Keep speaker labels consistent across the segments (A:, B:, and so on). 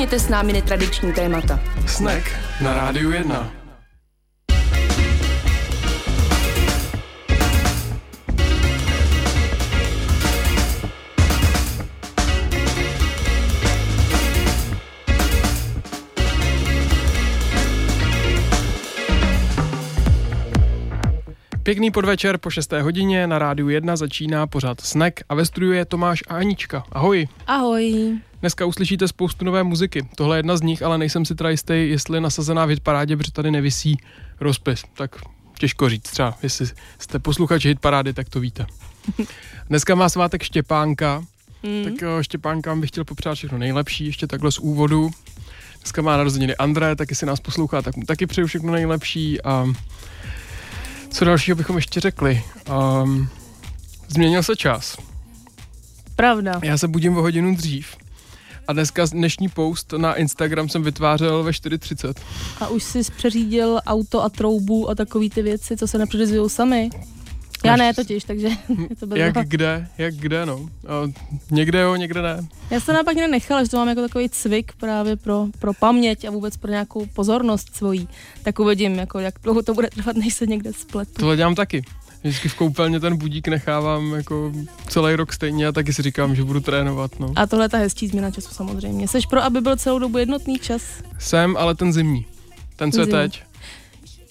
A: Nakousněte s námi netradiční témata.
B: Snack na Rádiu 1. Pěkný podvečer po 6. hodině na rádiu 1 začíná pořád Snack a ve studiu je Tomáš a Anička. Ahoj.
A: Ahoj.
B: Dneska uslyšíte spoustu nové muziky. Tohle je jedna z nich, ale nejsem si teda jistý, jestli je nasazená v hitparádě, protože tady nevisí rozpis. Tak těžko říct třeba, jestli jste posluchači hitparády, tak to víte. Dneska má svátek Štěpánka, mm. tak eh, Štěpánka bych chtěl popřát všechno nejlepší, ještě takhle z úvodu. Dneska má narozeniny André, taky si nás poslouchá, tak mu taky přeju všechno nejlepší a co dalšího bychom ještě řekli? Um, změnil se čas.
A: Pravda.
B: Já se budím o hodinu dřív. A dneska dnešní post na Instagram jsem vytvářel ve 4.30.
A: A už jsi přeřídil auto a troubu a takový ty věci, co se nepředezují sami? Já ne totiž, takže to bez
B: Jak kde, jak kde, no. A někde jo, někde ne.
A: Já jsem naopak nechala, že to mám jako takový cvik právě pro, pro paměť a vůbec pro nějakou pozornost svojí. Tak uvidím, jako jak dlouho to bude trvat, než se někde spletu.
B: Tohle dělám taky. Vždycky v koupelně ten budík nechávám jako celý rok stejně a taky si říkám, že budu trénovat. No.
A: A tohle je ta hezčí změna času samozřejmě. Jsi pro, aby byl celou dobu jednotný čas?
B: Jsem, ale ten zimní. Ten, co je teď.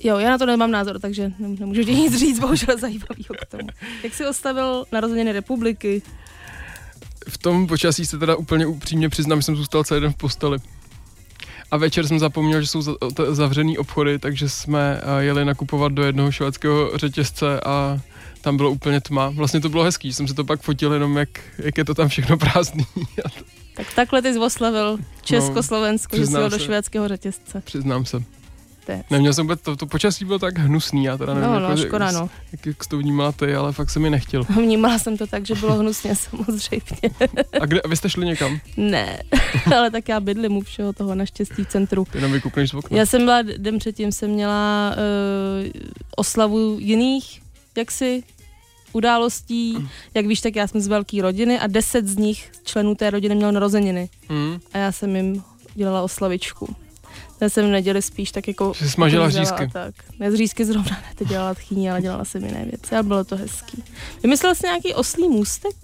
A: Jo, já na to nemám názor, takže nemůžu ti nic říct, bohužel zajímavého k tomu. Jak jsi ostavil narozeniny republiky?
B: V tom počasí se teda úplně upřímně přiznám, že jsem zůstal celý den v posteli. A večer jsem zapomněl, že jsou zavřený obchody, takže jsme eh, jeli nakupovat do jednoho švédského řetězce a tam bylo úplně tma. Vlastně to bylo hezký, jsem se to pak fotil jenom, jak, jak je to tam všechno prázdný.
A: tak takhle ty jsi oslavil Československo, no, že jsi do švédského řetězce.
B: Přiznám se to Neměl jsem vůbec, to, to počasí bylo tak hnusný, já teda nevím,
A: no, no,
B: jako,
A: škoda, no.
B: Jak, jak to vnímala ty, ale fakt se mi nechtěl.
A: Vnímala jsem to tak, že bylo hnusně samozřejmě.
B: a, kde, a vy jste šli někam?
A: Ne, ale tak já bydlím u všeho toho naštěstí centru.
B: Jenom vykukneš z okna.
A: Já jsem byla, den předtím jsem měla uh, oslavu jiných, jaksi událostí. Mm. Jak víš, tak já jsem z velké rodiny a deset z nich členů té rodiny mělo narozeniny. Mm. A já jsem jim dělala oslavičku. Já jsem v neděli spíš tak jako...
B: Jsi smažila řízky.
A: Tak. Ne z řízky zrovna, ne, to dělala tchýní, ale dělala jsem jiné věci a bylo to hezký. Vymyslel jsi nějaký oslý můstek?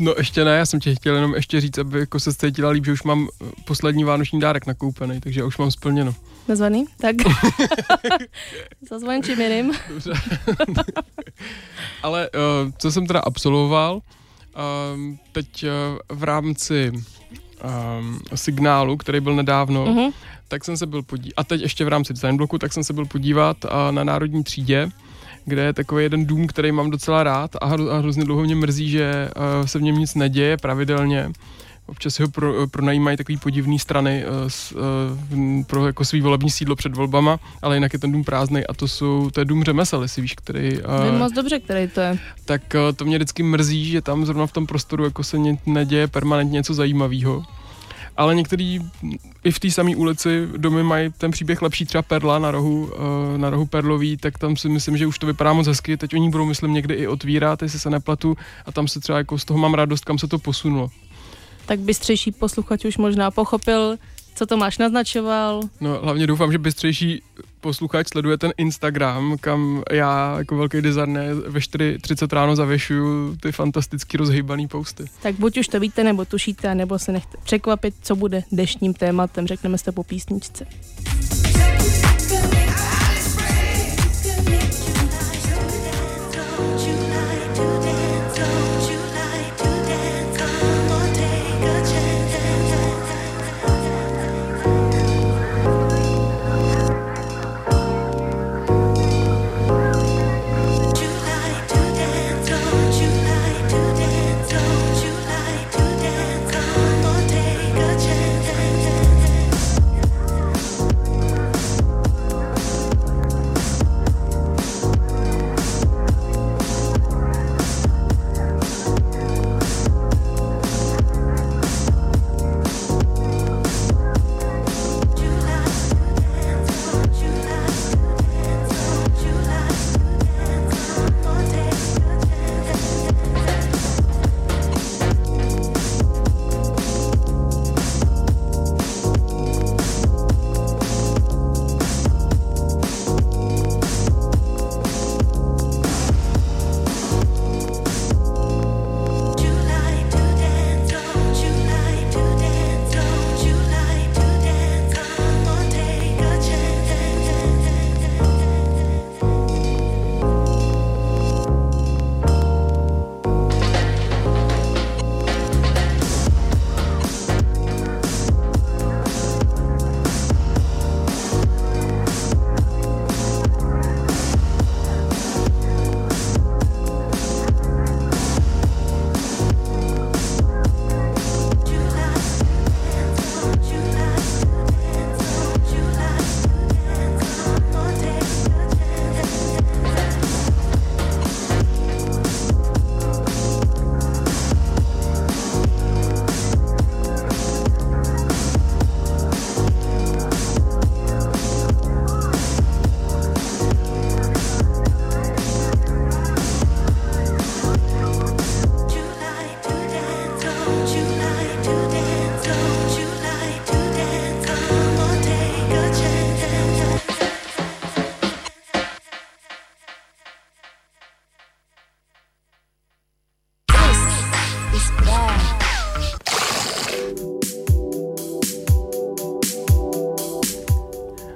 B: No ještě ne, já jsem tě chtěl jenom ještě říct, aby jako se cítila líp, že už mám poslední vánoční dárek nakoupený, takže já už mám splněno.
A: Nazvaný? Tak. Zazvoň čím jiným. Dobře.
B: Ale uh, co jsem teda absolvoval, uh, teď uh, v rámci um, signálu, který byl nedávno, mm-hmm. tak jsem se byl podívat, a teď ještě v rámci design bloku, tak jsem se byl podívat uh, na Národní třídě, kde je takový jeden dům, který mám docela rád a, hro, a hrozně dlouho mě mrzí, že uh, se v něm nic neděje pravidelně. Občas ho pro, pronajímají takový podivný strany uh, s, uh, pro jako svý volební sídlo před volbama, ale jinak je ten dům prázdný a to jsou, to je dům řemesel, jestli víš, který...
A: Uh, Vím moc dobře, který to je.
B: Tak uh, to mě vždycky mrzí, že tam zrovna v tom prostoru jako se neděje permanentně něco zajímavého ale některý i v té samé ulici domy mají ten příběh lepší, třeba Perla na rohu, na rohu Perlový, tak tam si myslím, že už to vypadá moc hezky, teď oni budou, myslím, někdy i otvírat, jestli se nepletu a tam se třeba jako z toho mám radost, kam se to posunulo
A: tak bystřejší posluchač už možná pochopil, co to máš naznačoval.
B: No hlavně doufám, že bystřejší posluchač sleduje ten Instagram, kam já jako velký designer ve 4.30 ráno zavěšuju ty fantasticky rozhýbaný posty.
A: Tak buď už to víte, nebo tušíte, nebo se nechte překvapit, co bude dnešním tématem, řekneme se po písničce.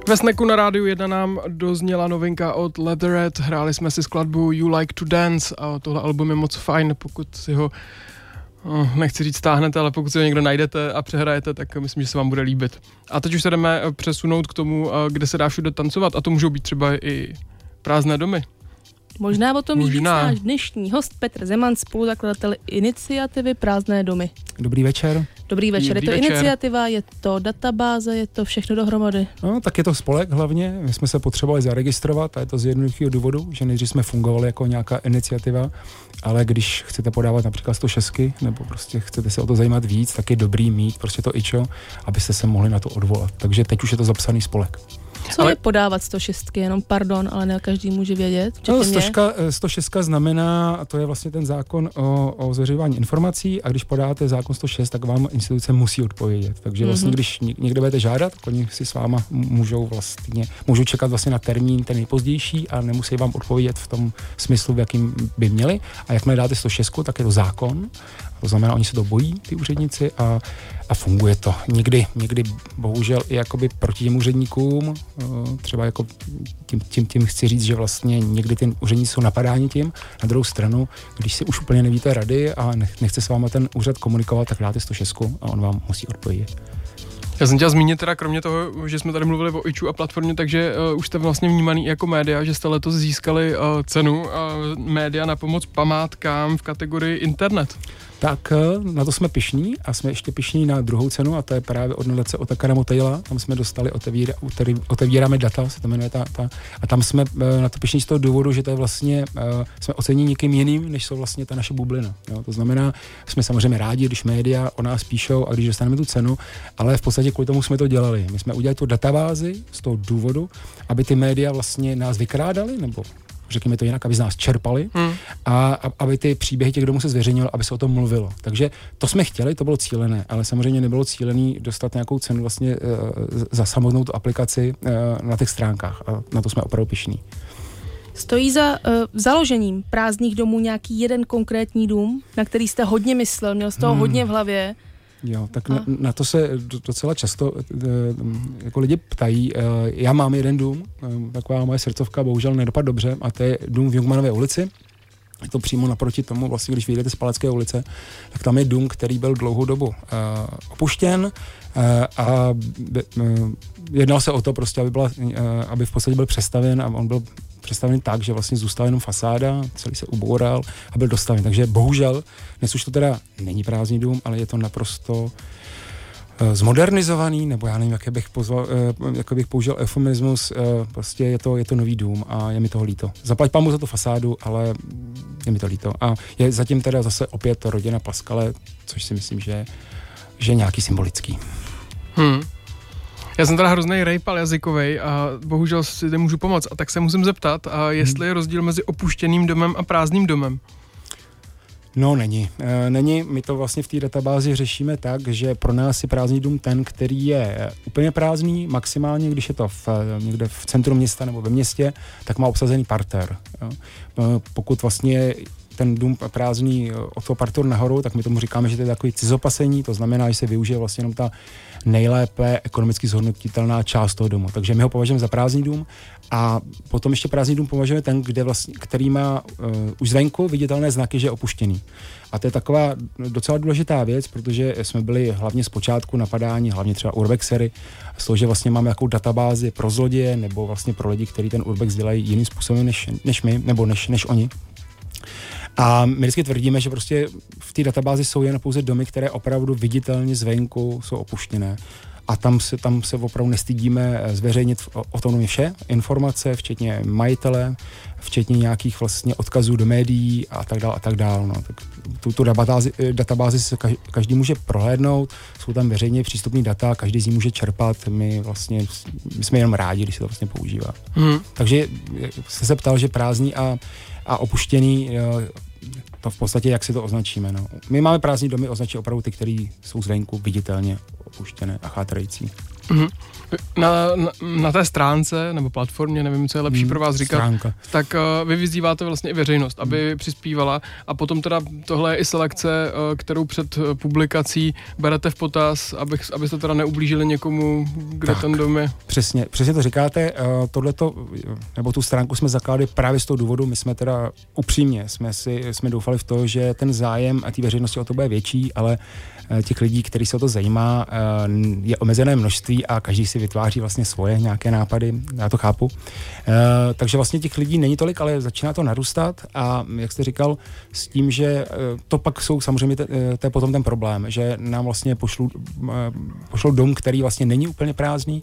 B: Ve Sneku na rádiu 1 nám dozněla novinka od Leatherhead, hráli jsme si skladbu You Like to Dance a tohle album je moc fajn, pokud si ho oh, nechci říct stáhnete, ale pokud si ho někdo najdete a přehrajete, tak myslím, že se vám bude líbit. A teď už se jdeme přesunout k tomu, eh, kde se dá všude tancovat a to můžou být třeba i prázdné domy.
A: Možná o tom víc náš dnešní host Petr Zeman, spoluzakladatel iniciativy Prázdné domy.
C: Dobrý večer.
A: Dobrý večer. Dobrý je to večer. iniciativa, je to databáze, je to všechno dohromady?
C: No, tak je to spolek hlavně. My jsme se potřebovali zaregistrovat a je to z jednoduchého důvodu, že nejdřív jsme fungovali jako nějaká iniciativa, ale když chcete podávat například 106 nebo prostě chcete se o to zajímat víc, tak je dobrý mít prostě to ičo, abyste se mohli na to odvolat. Takže teď už je to zapsaný spolek.
A: Co ale... je podávat 106? Jenom pardon, ale ne každý může vědět.
C: No, 106, 106 znamená, to je vlastně ten zákon o, o zveřejňování informací a když podáte zákon 106, tak vám instituce musí odpovědět. Takže mm-hmm. vlastně, když někdo budete žádat, oni si s váma můžou vlastně, můžou čekat vlastně na termín ten nejpozdější a nemusí vám odpovědět v tom smyslu, v jakým by měli. A jakmile dáte 106, tak je to zákon to znamená, oni se to bojí, ty úředníci, a, a funguje to. Někdy, někdy bohužel i jakoby proti těm úředníkům, eh, třeba jako tím, tím, tím chci říct, že vlastně někdy ty úředníci jsou napadáni tím. Na druhou stranu, když si už úplně nevíte rady a nechce s váma ten úřad komunikovat, tak dáte 106 a on vám musí odpovědět.
B: Já jsem chtěl zmínit teda kromě toho, že jsme tady mluvili o iču a platformě, takže uh, už jste vlastně vnímaný jako média, že jste letos získali uh, cenu uh, média na pomoc památkám v kategorii internet
C: tak eh, na to jsme pišní a jsme ještě pišní na druhou cenu a to je právě od nadace Otakara Motejla. Tam jsme dostali, otevíra, otevíráme data, se to jmenuje ta, ta, a tam jsme eh, na to pišní z toho důvodu, že to je vlastně, eh, jsme ocení někým jiným, než jsou vlastně ta naše bublina. Jo? To znamená, jsme samozřejmě rádi, když média o nás píšou a když dostaneme tu cenu, ale v podstatě kvůli tomu jsme to dělali. My jsme udělali tu databázi z toho důvodu, aby ty média vlastně nás vykrádali, nebo řekněme to jinak, aby z nás čerpali hmm. a, a aby ty příběhy těch domů se zveřejnilo, aby se o tom mluvilo. Takže to jsme chtěli, to bylo cílené, ale samozřejmě nebylo cílený dostat nějakou cenu vlastně uh, za samotnou tu aplikaci uh, na těch stránkách a na to jsme opravdu pišní.
A: Stojí za uh, založením prázdných domů nějaký jeden konkrétní dům, na který jste hodně myslel, měl z toho hmm. hodně v hlavě
C: Jo, tak na, na to se docela často eh, jako lidi ptají. Eh, já mám jeden dům, eh, taková moje srdcovka bohužel nedopad dobře, a to je dům v Jungmanově ulici. Je to přímo naproti tomu, vlastně když vyjdete z Palecké ulice, tak tam je dům, který byl dlouhou dobu uh, opuštěn uh, a uh, jednal se o to prostě, aby, byla, uh, aby v podstatě byl přestaven a on byl představený tak, že vlastně zůstala jenom fasáda, celý se uboural a byl dostaven. Takže bohužel, dnes už to teda není prázdný dům, ale je to naprosto eh, zmodernizovaný, nebo já nevím, jak bych, pozval, eh, jak bych použil eufemismus, eh, prostě je to, je to nový dům a je mi toho líto. Zaplať mu za tu fasádu, ale je mi to líto. A je zatím teda zase opět rodina Paskale, což si myslím, že, že je nějaký symbolický.
B: Hmm. Já jsem teda hrozný rejpal jazykový a bohužel si nemůžu pomoct. A tak se musím zeptat, a jestli je rozdíl mezi opuštěným domem a prázdným domem.
C: No, není. E, není. My to vlastně v té databázi řešíme tak, že pro nás je prázdný dům ten, který je úplně prázdný, maximálně, když je to v, někde v centru města nebo ve městě, tak má obsazený parter. Jo. E, pokud vlastně ten dům prázdný od toho parteru nahoru, tak my tomu říkáme, že to je takový cizopasení, to znamená, že se využije vlastně jenom ta nejlépe ekonomicky zhodnotitelná část toho domu. Takže my ho považujeme za prázdný dům a potom ještě prázdný dům považujeme ten, kde vlastně, který má uh, už zvenku viditelné znaky, že je opuštěný. A to je taková docela důležitá věc, protože jsme byli hlavně z počátku napadání, hlavně třeba urbexery, z toho, že vlastně máme jakou databázi pro zloděje nebo vlastně pro lidi, kteří ten urbex dělají jiným způsobem než, než my, nebo než, než oni. A my vždycky tvrdíme, že prostě v té databázi jsou jen pouze domy, které opravdu viditelně zvenku jsou opuštěné. A tam se, tam se opravdu nestydíme zveřejnit o, o tom vše, informace, včetně majitele, včetně nějakých vlastně odkazů do médií a tak dále a tak dále. No. Tak tu, tu databázi, databázi se každý může prohlédnout, jsou tam veřejně přístupné data, každý z ní může čerpat, my vlastně my jsme jenom rádi, když se to vlastně používá. Hmm. Takže jste se ptal, že prázdný a, a opuštěný to v podstatě, jak si to označíme. No. My máme prázdní domy, označit opravdu ty, které jsou zvenku viditelně opuštěné a chátrající.
B: Mm-hmm. Na, na, na té stránce nebo platformě, nevím, co je lepší hmm, pro vás říkat, stránka. tak uh, vy vyzýváte vlastně i veřejnost, aby hmm. přispívala a potom teda tohle je i selekce, uh, kterou před uh, publikací berete v potaz, abych, abyste teda neublížili někomu, kde tak, ten dom je.
C: Přesně, přesně to říkáte, uh, tohleto, nebo tu stránku jsme zakládali právě z toho důvodu, my jsme teda upřímně, jsme si, jsme doufali v to, že ten zájem a té veřejnosti o to bude větší, ale uh, těch lidí, který se o to zajímá, uh, je omezené množství a každý si vytváří vlastně svoje nějaké nápady, já to chápu. E, takže vlastně těch lidí není tolik, ale začíná to narůstat a jak jste říkal, s tím, že e, to pak jsou samozřejmě, eh, to je potom ten problém, že nám vlastně pošlou, pošlou dom, který vlastně není úplně prázdný,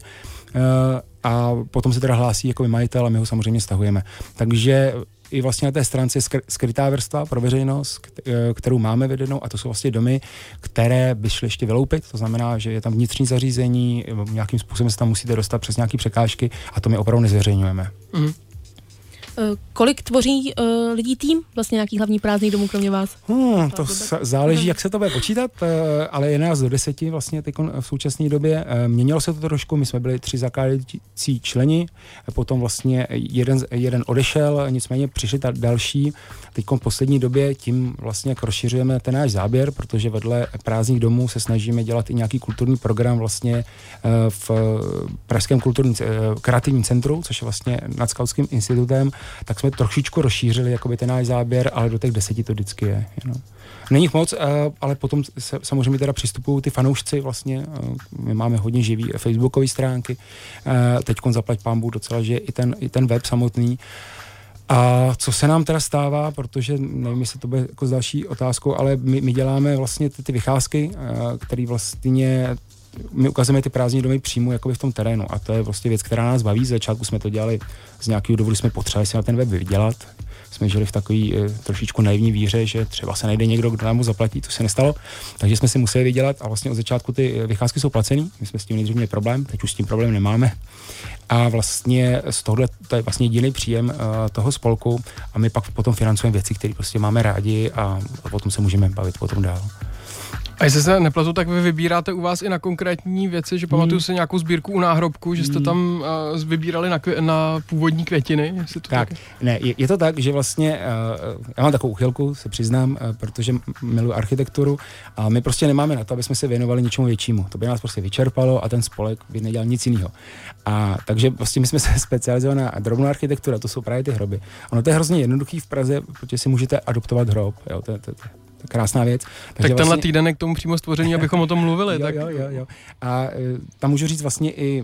C: a potom se teda hlásí jako majitel a my ho samozřejmě stahujeme. Takže i vlastně na té stránce skrytá vrstva pro veřejnost, eh, kterou máme vedenou a to jsou vlastně domy, které by šly ještě vyloupit, to znamená, že je tam vnitřní zařízení, nějakým způsobem se tam musíte dostat přes nějaké překážky a to my opravdu nezveřejňujeme. Mm.
A: Eh, kolik tvoří uh, lidí tým, vlastně nějaký hlavní prázdný domů kromě vás?
C: Hmm, to záleží, jak se to bude počítat, uh, ale je nás do deseti vlastně teď v současné době. Uh, měnilo se to trošku, my jsme byli tři zakládající členi, potom vlastně jeden, jeden odešel, nicméně přišli ta další. Teď v poslední době tím vlastně jak rozšiřujeme ten náš záběr, protože vedle prázdných domů se snažíme dělat i nějaký kulturní program vlastně uh, v Pražském kulturním kreativním centru, což je vlastně nad Skautským institutem, tak jsme trošičku rozšířili jakoby ten náš záběr, ale do těch deseti to vždycky je. Know. Není jich moc, eh, ale potom se, samozřejmě teda přistupují ty fanoušci vlastně, eh, my máme hodně živý facebookové stránky, eh, teď zaplať pambu docela, že i ten, i ten web samotný, a co se nám teda stává, protože nevím, jestli to bude jako s další otázkou, ale my, my děláme vlastně ty, ty vycházky, které vlastně my ukazujeme ty prázdní domy přímo jakoby v tom terénu a to je vlastně věc, která nás baví. Z začátku jsme to dělali z nějakého důvodu, jsme potřebovali si na ten web vydělat. Jsme žili v takové e, trošičku naivní víře, že třeba se najde někdo, kdo nám mu zaplatí, to se nestalo. Takže jsme si museli vydělat a vlastně od začátku ty vycházky jsou placený. My jsme s tím nejdřív měli problém, teď už s tím problém nemáme. A vlastně z tohohle, to je vlastně jediný příjem uh, toho spolku a my pak potom financujeme věci, které prostě máme rádi a, a potom se můžeme bavit potom dál.
B: A jestli se nepletu, tak vy vybíráte u vás i na konkrétní věci, že pamatuju hmm. si nějakou sbírku u náhrobku, že jste hmm. tam uh, vybírali na, na původní květiny. Jestli to
C: tak, tak, ne, je, je to tak, že vlastně, uh, já mám takovou uchylku, se přiznám, uh, protože miluji architekturu a my prostě nemáme na to, aby jsme se věnovali něčemu většímu. To by nás prostě vyčerpalo a ten spolek by nedělal nic jiného. A takže vlastně my jsme se specializovali na drobnou architekturu, a to jsou právě ty hroby. Ono to je hrozně jednoduchý v Praze, protože si můžete adoptovat hrob. Jo, to, to, to, krásná věc.
B: Takže tak tenhle vlastně... týden je k tomu přímo stvoření, abychom o tom mluvili.
C: jo,
B: tak...
C: jo, jo, jo. A e, tam můžu říct vlastně i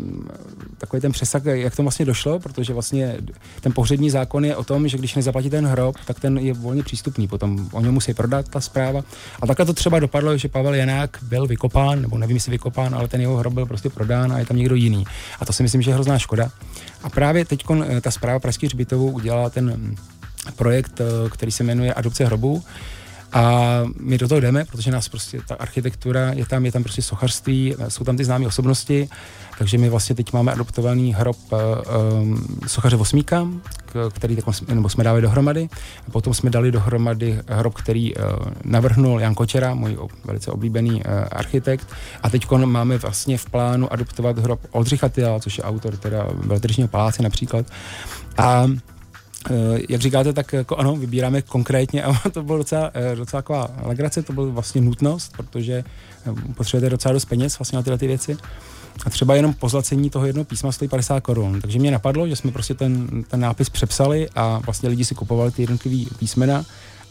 C: takový ten přesah, jak to vlastně došlo, protože vlastně ten pohřební zákon je o tom, že když nezaplatí ten hrob, tak ten je volně přístupný. Potom o něm musí prodat ta zpráva. A takhle to třeba dopadlo, že Pavel Janák byl vykopán, nebo nevím, jestli vykopán, ale ten jeho hrob byl prostě prodán a je tam někdo jiný. A to si myslím, že je hrozná škoda. A právě teď e, ta zpráva Pražský hřbitovů udělala ten projekt, e, který se jmenuje Adopce hrobů, a my do toho jdeme, protože nás prostě ta architektura, je tam, je tam prostě sochařství, jsou tam ty známé osobnosti, takže my vlastně teď máme adoptovaný hrob um, sochaře Vosmíka, který tak, nebo jsme dali dohromady. Potom jsme dali dohromady hrob, který uh, navrhnul Jan Kočera, můj velice oblíbený uh, architekt. A teď máme vlastně v plánu adoptovat hrob Oldřicha Tyla, což je autor teda Veletržního paláce například. A jak říkáte, tak jako ano, vybíráme konkrétně a to bylo docela, eh, docela taková legrace, to byla vlastně nutnost, protože eh, potřebujete docela dost peněz vlastně na tyhle ty věci. A třeba jenom pozlacení toho jednoho písma stojí 50 korun. Takže mě napadlo, že jsme prostě ten, ten nápis přepsali a vlastně lidi si kupovali ty jednotlivé písmena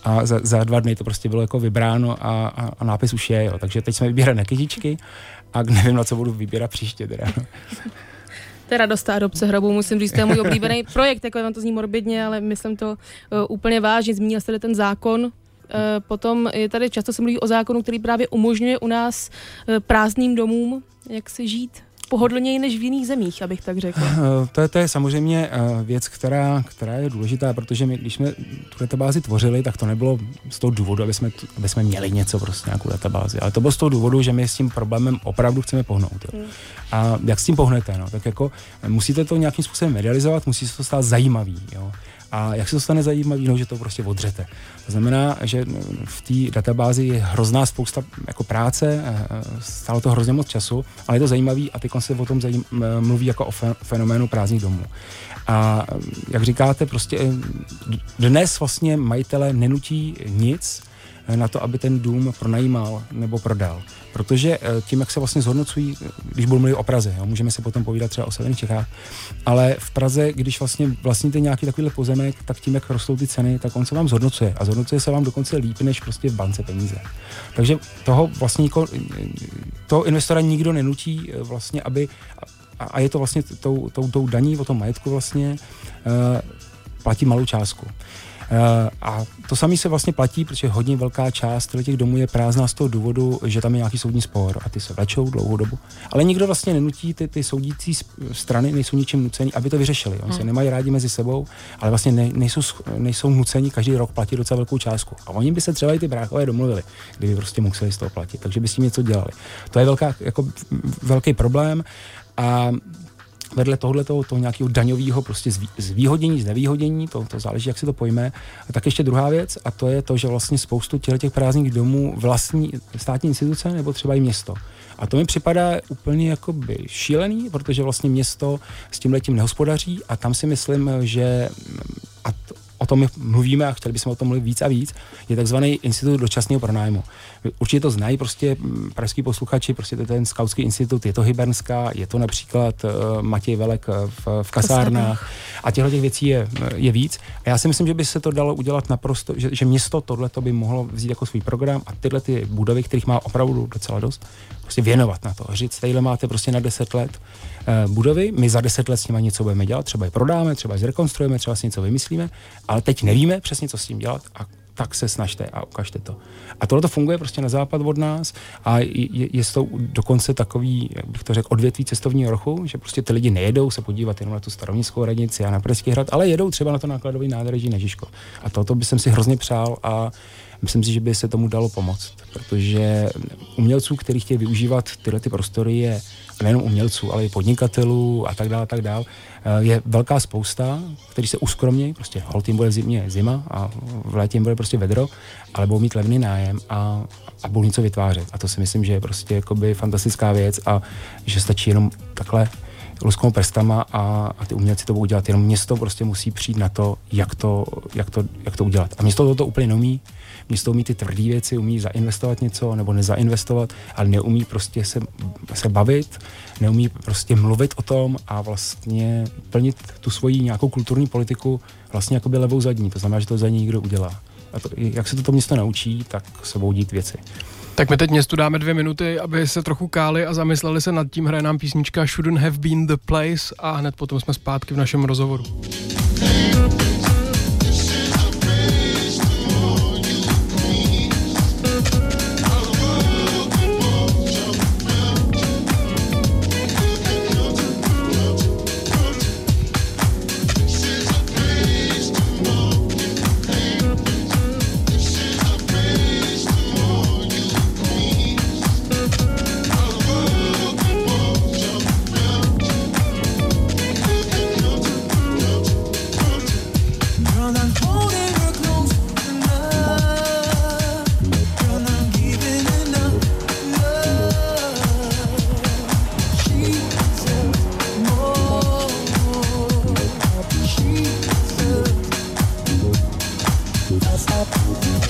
C: a za, za dva dny to prostě bylo jako vybráno a, a, a nápis už je. Jo. Takže teď jsme vybírali na kytičky a nevím, na co budu vybírat příště. Teda.
A: To je radost adopce hrobu, musím říct, to je můj oblíbený projekt, jako vám to zní morbidně, ale myslím to uh, úplně vážně. Zmínil jste ten zákon, uh, potom je tady často se mluví o zákonu, který právě umožňuje u nás uh, prázdným domům, jak si žít pohodlněji než v jiných zemích, abych tak řekl.
C: To je, to je samozřejmě věc, která, která je důležitá, protože my, když jsme tu databázi tvořili, tak to nebylo z toho důvodu, aby jsme, aby jsme měli něco, prostě nějakou databázi, ale to bylo z toho důvodu, že my s tím problémem opravdu chceme pohnout. Jo. Hmm. A jak s tím pohnete? No? Tak jako musíte to nějakým způsobem medializovat, musí se to stát zajímavý. Jo? A jak se to stane zajímavý, no, že to prostě odřete. To znamená, že v té databázi je hrozná spousta jako práce, eh, stálo to hrozně moc času, ale je to zajímavý a teď se o tom zajím, mluví jako o fenoménu prázdných domů. A jak říkáte, prostě dnes vlastně majitele nenutí nic, na to, aby ten dům pronajímal nebo prodal. Protože eh, tím, jak se vlastně zhodnocují, když budu mluvit o Praze, jo, můžeme se potom povídat třeba o severních Čechách, ale v Praze, když vlastně vlastníte nějaký takovýhle pozemek, tak tím, jak rostou ty ceny, tak on se vám zhodnocuje. A zhodnocuje se vám dokonce líp, než prostě v bance peníze. Takže toho vlastníko, toho investora nikdo nenutí eh, vlastně, aby a je to vlastně tou, tou, tou daní o tom majetku vlastně uh, platí malou částku. Eh, a to samé se vlastně platí, protože hodně velká část těch domů je prázdná z toho důvodu, že tam je nějaký soudní spor a ty se vlečou dlouhou dobu. Ale nikdo vlastně nenutí ty, ty soudící strany, nejsou ničím nuceni, aby to vyřešili. Oni hmm. se nemají rádi mezi sebou, ale vlastně ne, nejsou, nejsou nuceni každý rok platit docela velkou částku. A oni by se třeba i ty bráchové domluvili, kdyby prostě museli z toho platit. Takže by s tím něco dělali. To je velká, jako velký problém. A vedle tohle toho, toho nějakého daňového prostě zvýhodnění, znevýhodnění, to, to záleží, jak si to pojme. A tak ještě druhá věc, a to je to, že vlastně spoustu těch prázdných domů vlastní státní instituce nebo třeba i město. A to mi připadá úplně jakoby šílený, protože vlastně město s tím letím nehospodaří a tam si myslím, že a to, o tom my mluvíme a chtěli bychom o tom mluvit víc a víc, je takzvaný institut dočasného pronájmu. Určitě to znají prostě mm, pražský posluchači, prostě to je ten skautský institut, je to Hybernská, je to například uh, Matěj Velek eh, v, v kasárnách. a těchto těch věcí je, je víc. A já si myslím, že by se to dalo udělat naprosto, že, že město tohle by mohlo vzít jako svůj program a tyhle ty budovy, kterých má opravdu docela dost, prostě věnovat na to. Říct, tadyhle máte prostě na 10 let uh, budovy, my za 10 let s nimi něco budeme dělat, třeba je prodáme, třeba je zrekonstruujeme, třeba si něco vymyslíme, ale teď nevíme přesně, co s tím dělat. A tak se snažte a ukažte to. A tohle to funguje prostě na západ od nás a je, je to dokonce takový, jak bych to řekl, odvětví cestovního rochu, že prostě ty lidi nejedou se podívat jenom na tu staroměstskou radnici a na Pražský hrad, ale jedou třeba na to nákladový nádraží na Žižko. A toto by jsem si hrozně přál a myslím si, že by se tomu dalo pomoct, protože umělců, kteří chtějí využívat tyhle ty prostory, je nejenom umělců, ale i podnikatelů a tak dále, a tak dále, eh, je velká spousta, kteří se uskromní, prostě hold jim bude v zimě zima a v létě jim bude prostě vedro, ale budou mít levný nájem a, a budou něco vytvářet. A to si myslím, že je prostě jakoby fantastická věc a že stačí jenom takhle lusknou prstama a, a ty umělci to budou dělat. Jenom město prostě musí přijít na to, jak to, jak to, jak to udělat. A město to, to úplně neumí. Město umí ty tvrdé věci, umí zainvestovat něco nebo nezainvestovat, ale neumí prostě se, se bavit, neumí prostě mluvit o tom a vlastně plnit tu svoji nějakou kulturní politiku vlastně jako by levou zadní. To znamená, že to za ní někdo udělá. A to, jak se to, to město naučí, tak se budou dít věci.
D: Tak my teď městu dáme dvě minuty, aby se trochu káli a zamysleli se nad tím. Hraje nám písnička Shouldn't Have Been The Place a hned potom jsme zpátky v našem rozhovoru. Thank you.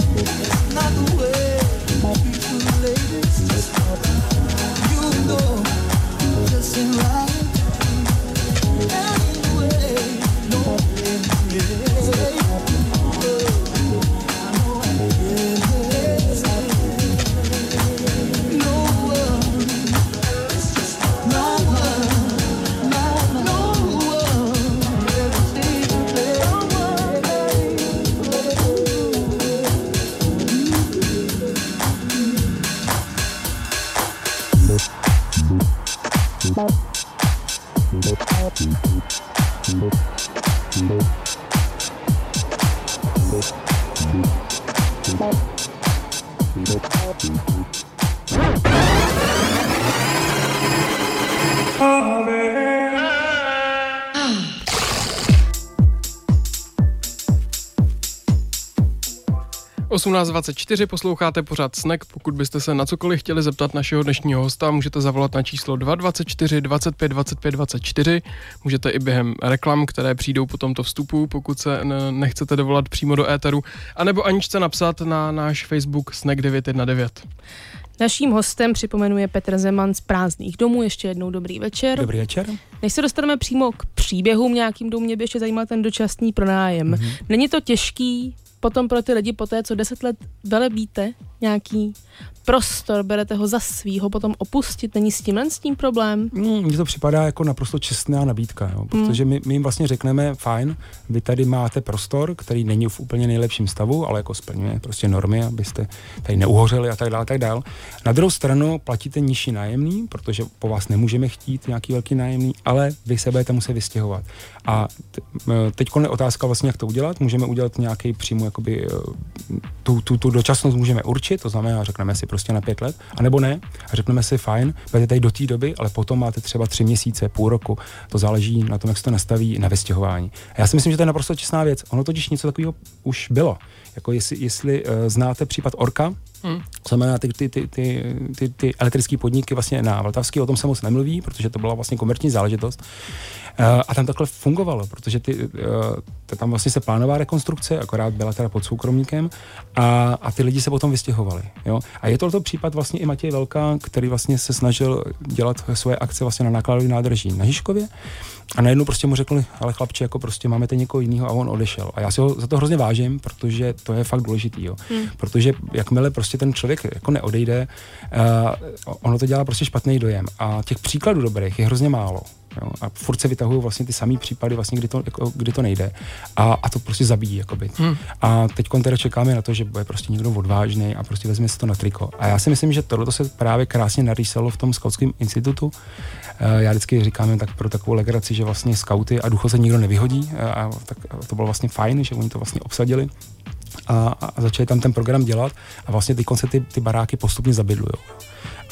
B: 18.24 posloucháte pořád Snack. Pokud byste se na cokoliv chtěli zeptat našeho dnešního hosta, můžete zavolat na číslo 224 25 25 24. Můžete i během reklam, které přijdou po tomto vstupu, pokud se nechcete dovolat přímo do éteru, anebo Aničce napsat na náš Facebook Snack 919.
A: Naším hostem připomenuje Petr Zeman z prázdných domů. Ještě jednou dobrý večer.
C: Dobrý večer.
A: Než se dostaneme přímo k příběhům nějakým domů, mě by ještě zajímal ten dočasný pronájem. Mm-hmm. Není to těžký potom pro ty lidi po té, co deset let velebíte nějaký prostor, berete ho za svýho, potom opustit, není s tímhle s tím problém?
C: Mm, mně to připadá jako naprosto čestná nabídka, jo, protože my, my jim vlastně řekneme, fajn, vy tady máte prostor, který není v úplně nejlepším stavu, ale jako splňuje prostě normy, abyste tady neuhořeli a tak dále, tak dále. Na druhou stranu platíte nižší nájemný, protože po vás nemůžeme chtít nějaký velký nájemný, ale vy se budete muset vystěhovat. A teď je otázka vlastně, jak to udělat. Můžeme udělat nějaký přímo, jakoby, eh, tu, tu, tu dočasnost můžeme určit, to znamená, řekneme si prostě na pět let, anebo ne, a řekneme si fajn, budete tady do té doby, ale potom máte třeba tři měsíce, půl roku, to záleží na tom, jak se to nastaví na vystěhování. A já si myslím, že to je naprosto čestná věc. Ono totiž něco takového už bylo. Jako jestli, jestli uh, znáte případ Orka, Hmm. To znamená, ty, ty, ty, ty, ty, ty elektrické podniky vlastně na Vltavský o tom se moc nemluví, protože to byla vlastně komerční záležitost. Uh, a tam takhle fungovalo, protože ty, uh, tam vlastně se plánová rekonstrukce, akorát byla teda pod soukromníkem a, a ty lidi se potom vystěhovali. Jo? A je to to případ vlastně i Matěj Velká, který vlastně se snažil dělat svoje akce vlastně na nákladové nádrží na Žižkově a najednou prostě mu řekli, ale chlapče, jako prostě máme ten někoho jiného a on odešel. A já si ho za to hrozně vážím, protože to je fakt důležitý, jo. Hmm. Protože jakmile prostě ten člověk jako neodejde, uh, ono to dělá prostě špatný dojem. A těch příkladů dobrých je hrozně málo. Jo? A furt se vytahují vlastně ty samé případy, vlastně, kdy, to, jako, kdy to nejde. A, a to prostě zabíjí. Jakoby. Hmm. A teď teda čekáme na to, že bude prostě někdo odvážný a prostě vezme si to na triko. A já si myslím, že tohle se právě krásně narýsalo v tom skautském institutu. Eh, já vždycky říkám tak pro takovou legraci, že vlastně skauty a ducho se nikdo nevyhodí. Eh, a tak to bylo vlastně fajn, že oni to vlastně obsadili a, a začali tam ten program dělat a vlastně ty se ty, ty baráky postupně zabydlují.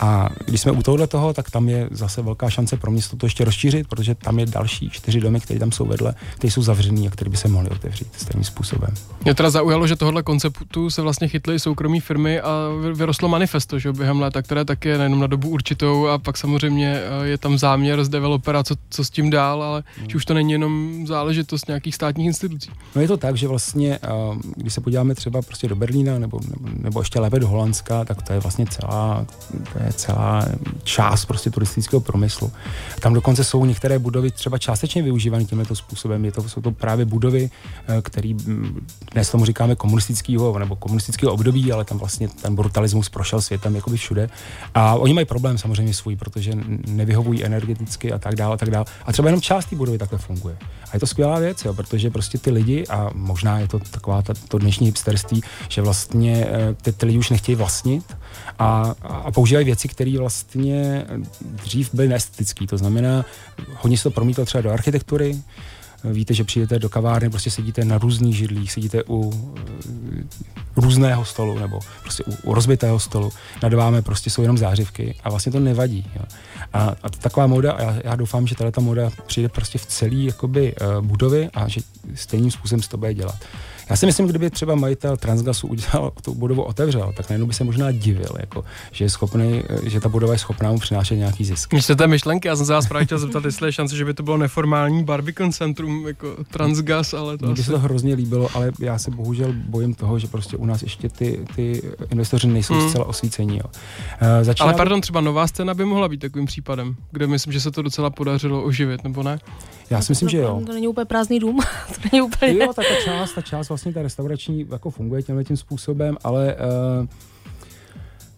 C: A když jsme u tohohle toho, tak tam je zase velká šance pro město to ještě rozšířit, protože tam je další čtyři domy, které tam jsou vedle, které jsou zavřený a které by se mohly otevřít stejným způsobem.
B: Mě teda zaujalo, že tohle konceptu se vlastně chytly soukromí firmy a vyrostlo manifesto, že během léta, které taky je nejenom na dobu určitou a pak samozřejmě eh, je tam záměr z developera, co, co s tím dál, ale hmm. že už to není jenom záležitost nějakých státních institucí.
C: No je to tak, že vlastně, eh, když se podíváme třeba prostě do Berlína nebo, nebo, nebo ještě lépe do Holandska, tak to je vlastně celá, to je celá část prostě turistického promyslu. Tam dokonce jsou některé budovy třeba částečně využívané tímto způsobem. Je to, jsou to právě budovy, eh, které mm, dnes tomu říkáme komunistického nebo komunistického období, ale tam vlastně ten brutalismus prošel světem jakoby všude. A oni mají problém samozřejmě svůj, protože nevyhovují energeticky a tak dále a tak dále. A třeba jenom část té budovy takhle funguje. A je to skvělá věc, jo, protože prostě ty lidi, a možná je to taková ta, to dnešní hipsterství, že vlastně eh, ty, ty lidi už nechtějí vlastnit a, a používají věci, které vlastně dřív byly neestetické. To znamená, hodně se to promítlo třeba do architektury, Víte, že přijdete do kavárny, prostě sedíte na různých židlích, sedíte u uh, různého stolu nebo prostě u, u rozbitého stolu, nad vámi prostě jsou jenom zářivky a vlastně to nevadí. Jo. A, a taková moda, a já, já doufám, že tato moda přijde prostě v jakoby, uh, budovy a že stejným způsobem se to bude dělat. Já si myslím, kdyby třeba majitel Transgasu udělal tu budovu otevřel, tak najednou by se možná divil, jako, že je schopný, že ta budova je schopná mu přinášet nějaký zisk.
B: té myšlenky, já jsem se vás právě chtěl zeptat, jestli je šance, že by to bylo neformální Barbican centrum jako Transgas, ale to
C: Mně asi... se to hrozně líbilo, ale já se bohužel bojím toho, že prostě u nás ještě ty, ty investoři nejsou hmm. zcela osvícení. Jo.
B: Uh, začíná... Ale pardon, třeba nová scéna by mohla být takovým případem, kde myslím, že se to docela podařilo oživit, nebo ne?
C: Já si myslím, že jo.
A: To není úplně prázdný dům. to není úplně...
C: Jo, ta, ta část, ta část vlastně ta restaurační jako funguje tímhle tím způsobem, ale uh,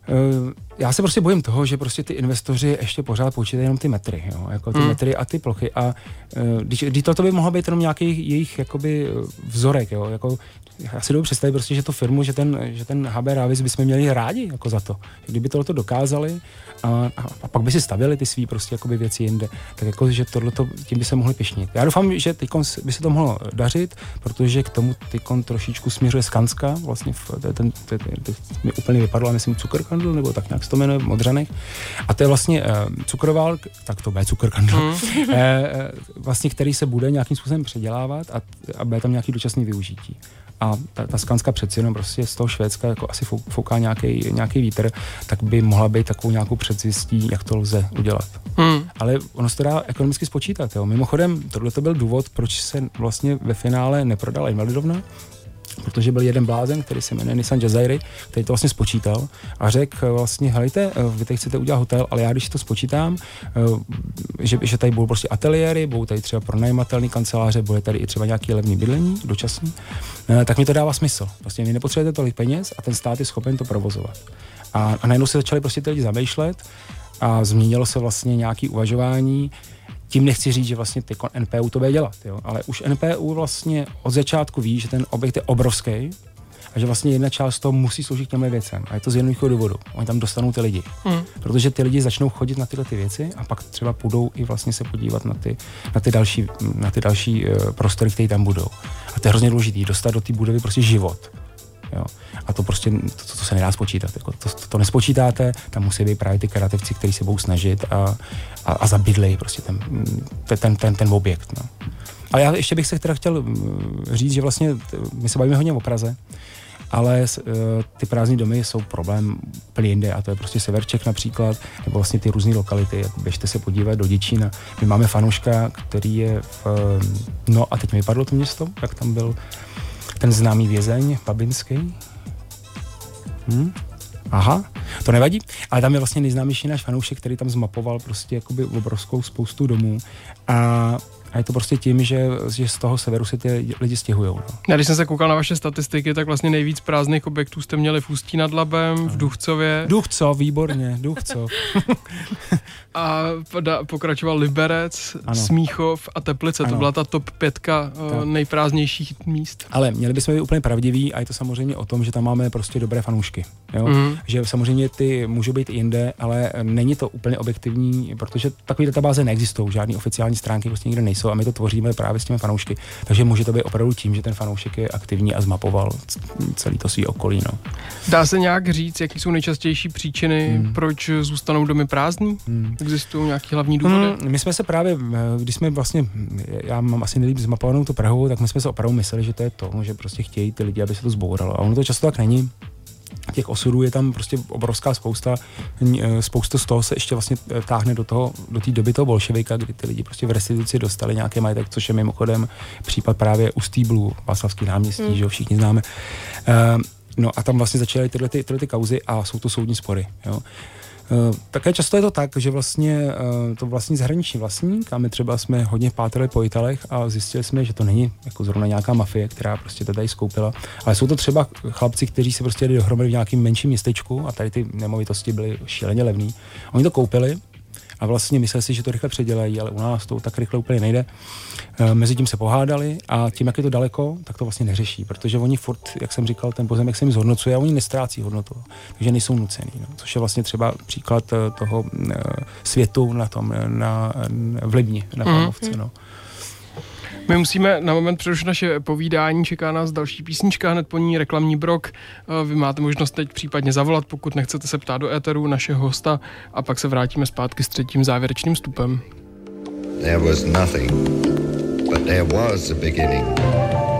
C: uh, já se prostě bojím toho, že prostě ty investoři ještě pořád počítají jenom ty metry, jo, jako ty hmm. metry a ty plochy a uh, když, když to by mohlo být jenom nějaký jejich jakoby vzorek, jo, jako já si dobu představit prostě, že to firmu, že ten, že ten HB Ravis bychom měli rádi jako za to. Kdyby tohle dokázali a, a, pak by si stavili ty svý prostě jakoby věci jinde, tak jako, že tohleto, tím by se mohli pišnit. Já doufám, že teď by se to mohlo dařit, protože k tomu teď trošičku směřuje Skanska, vlastně v, ten, ten, ten, ten, mi úplně vypadlo, myslím, cukrkandl, nebo tak nějak se to jmenuje, Modřanek. A to je vlastně uh, cukroval, tak to bude cukrkandl, mm. uh, vlastně, který se bude nějakým způsobem předělávat a, a bude tam nějaký dočasný využití. A ta, ta Skanska přeci jenom prostě z toho Švédska jako asi fouká nějaký, nějaký vítr, tak by mohla být takovou nějakou předzvěstí, jak to lze udělat. Hmm. Ale ono se to dá ekonomicky spočítat. Jo. Mimochodem, tohle to byl důvod, proč se vlastně ve finále neprodala Invalidovna, protože byl jeden blázen, který se jmenuje Nissan Jazairi, který to vlastně spočítal a řekl eh, vlastně, helejte, eh, vy tady chcete udělat hotel, ale já když to spočítám, eh, že, že tady budou prostě ateliéry, budou tady třeba pronajímatelné kanceláře, bude tady i třeba nějaký levný bydlení, dočasný, tak mi to dává smysl. Prostě vy nepotřebujete tolik peněz a ten stát je schopen to provozovat. A, a najednou se začali prostě ty lidi zamýšlet a změnilo se vlastně nějaké uvažování, tím nechci říct, že vlastně ty NPU to bude dělat, jo? ale už NPU vlastně od začátku ví, že ten objekt je obrovský a že vlastně jedna část toho musí sloužit těmhle věcem. A je to z jednoduchého důvodu. Oni tam dostanou ty lidi. Hmm. Protože ty lidi začnou chodit na tyhle ty věci a pak třeba půjdou i vlastně se podívat na ty, na ty další, na ty další uh, prostory, které tam budou. A to je hrozně důležité, dostat do té budovy prostě život. Jo. A to prostě, to, to se nedá spočítat. Jako to, to, to nespočítáte, tam musí být právě ty kreativci, kteří se budou snažit a, a, a zabydlej prostě ten, ten, ten, ten objekt. No. Ale já ještě bych se teda chtěl mm, říct, že vlastně my se bavíme hodně o Praze, ale uh, ty prázdné domy jsou problém úplně jinde a to je prostě Severček například, nebo vlastně ty různé lokality, jako běžte se podívat do Děčína. My máme fanouška, který je v, no a teď mi vypadlo to město, jak tam byl ten známý vězeň Pabinský. Hm? Aha, to nevadí, ale tam je vlastně nejznámější náš fanoušek, který tam zmapoval prostě jakoby obrovskou spoustu domů a a je to prostě tím, že, že z toho severu se ty lidi stěhují. No.
B: Já když jsem se koukal na vaše statistiky, tak vlastně nejvíc prázdných objektů jste měli v Ústí nad Labem, v Duchcově.
C: Duchcov, výborně, Duchcov.
B: a pokračoval Liberec, ano. Smíchov a Teplice. Ano. To byla ta top pětka eh, tak. nejprázdnějších míst.
C: Ale měli bychom být úplně pravdiví a je to samozřejmě o tom, že tam máme prostě dobré fanoušky. Jo? Mm. Že samozřejmě ty můžou být jinde, ale není to úplně objektivní, protože takové databáze neexistují, žádné oficiální stránky prostě nikde nejsou nejsou a my to tvoříme právě s těmi fanoušky. Takže může to být opravdu tím, že ten fanoušek je aktivní a zmapoval celý to svý okolí. No.
B: Dá se nějak říct, jaký jsou nejčastější příčiny, hmm. proč zůstanou domy prázdní? Hmm. Existují nějaké hlavní důvody? Hmm,
C: my jsme se právě, eh, když jsme vlastně, já mám asi nejlíp zmapovanou tu Prahu, tak my jsme se opravdu mysleli, že to je to, že prostě chtějí ty lidi, aby se to zbouralo. A ono to často tak není těch osudů je tam prostě obrovská spousta. Eh, spousta z toho se ještě vlastně eh, táhne do toho, do té doby toho bolševika, kdy ty lidi prostě v restituci dostali nějaký majetek, což je mimochodem případ právě u Stýblu, Václavský náměstí, mm. že ho všichni známe. Uh, no a tam vlastně začaly tyhle, ty, tyhle ty kauzy a jsou to soudní spory. Jo. Eh, také často je to tak, že vlastně eh, to vlastní zahraniční vlastník a my třeba jsme hodně pátrali po Italech a zjistili jsme, že to není jako zrovna nějaká mafie, která prostě to tady skoupila, ale jsou to třeba chlapci, kteří se prostě jeli dohromady v nějakém menším městečku a tady ty nemovitosti byly šíleně levné. Oni to koupili, a vlastně mysleli si, že to rychle předělají, ale u nás to tak rychle úplně nejde. E, mezi tím se pohádali a tím, jak je to daleko, tak to vlastně neřeší, protože oni furt, jak jsem říkal, ten pozemek se jim zhodnocuje a oni nestrácí hodnotu, takže nejsou nucený. No. Což je vlastně třeba příklad e, toho e, světu na tom, na, v Libni, na Palmovce. Mm-hmm. No.
B: My musíme na moment přerušit naše povídání, čeká nás další písnička, hned po ní reklamní brok. Eh, vy máte možnost teď případně zavolat, pokud nechcete se ptát do éteru našeho hosta a pak se vrátíme zpátky s třetím závěrečným vstupem. There was nothing, but there was a beginning.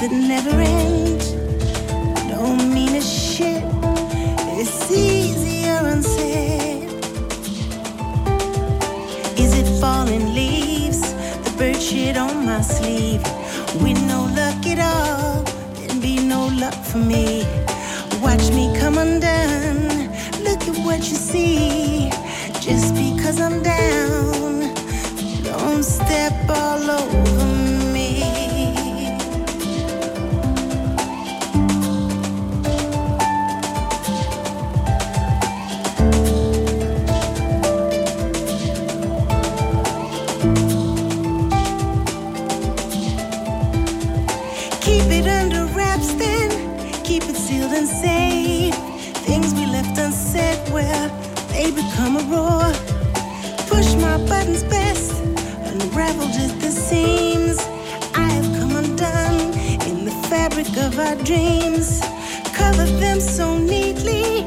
E: That never end. Don't mean a shit. It's easier unsaid. Is it falling leaves? The bird shit on my sleeve. With no luck at all, there'd be no luck for me. Watch me come undone. Look at what you see. Just because I'm down, don't step all over roar. Push my buttons best, unraveled at the seams. I have come undone in the fabric of our dreams. Covered them so neatly.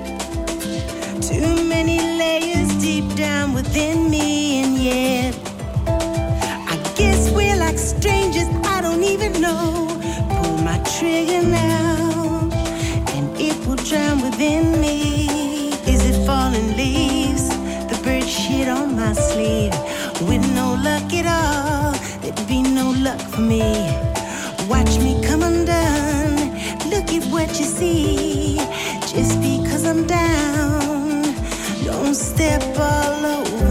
E: Too many layers deep down within me, and yet I guess we're like strangers I don't even know. Pull my trigger now, and it will drown within me. Sleeve. With no luck at all, there'd be no luck for me. Watch me come undone. Look at what you see. Just because I'm down, don't step all over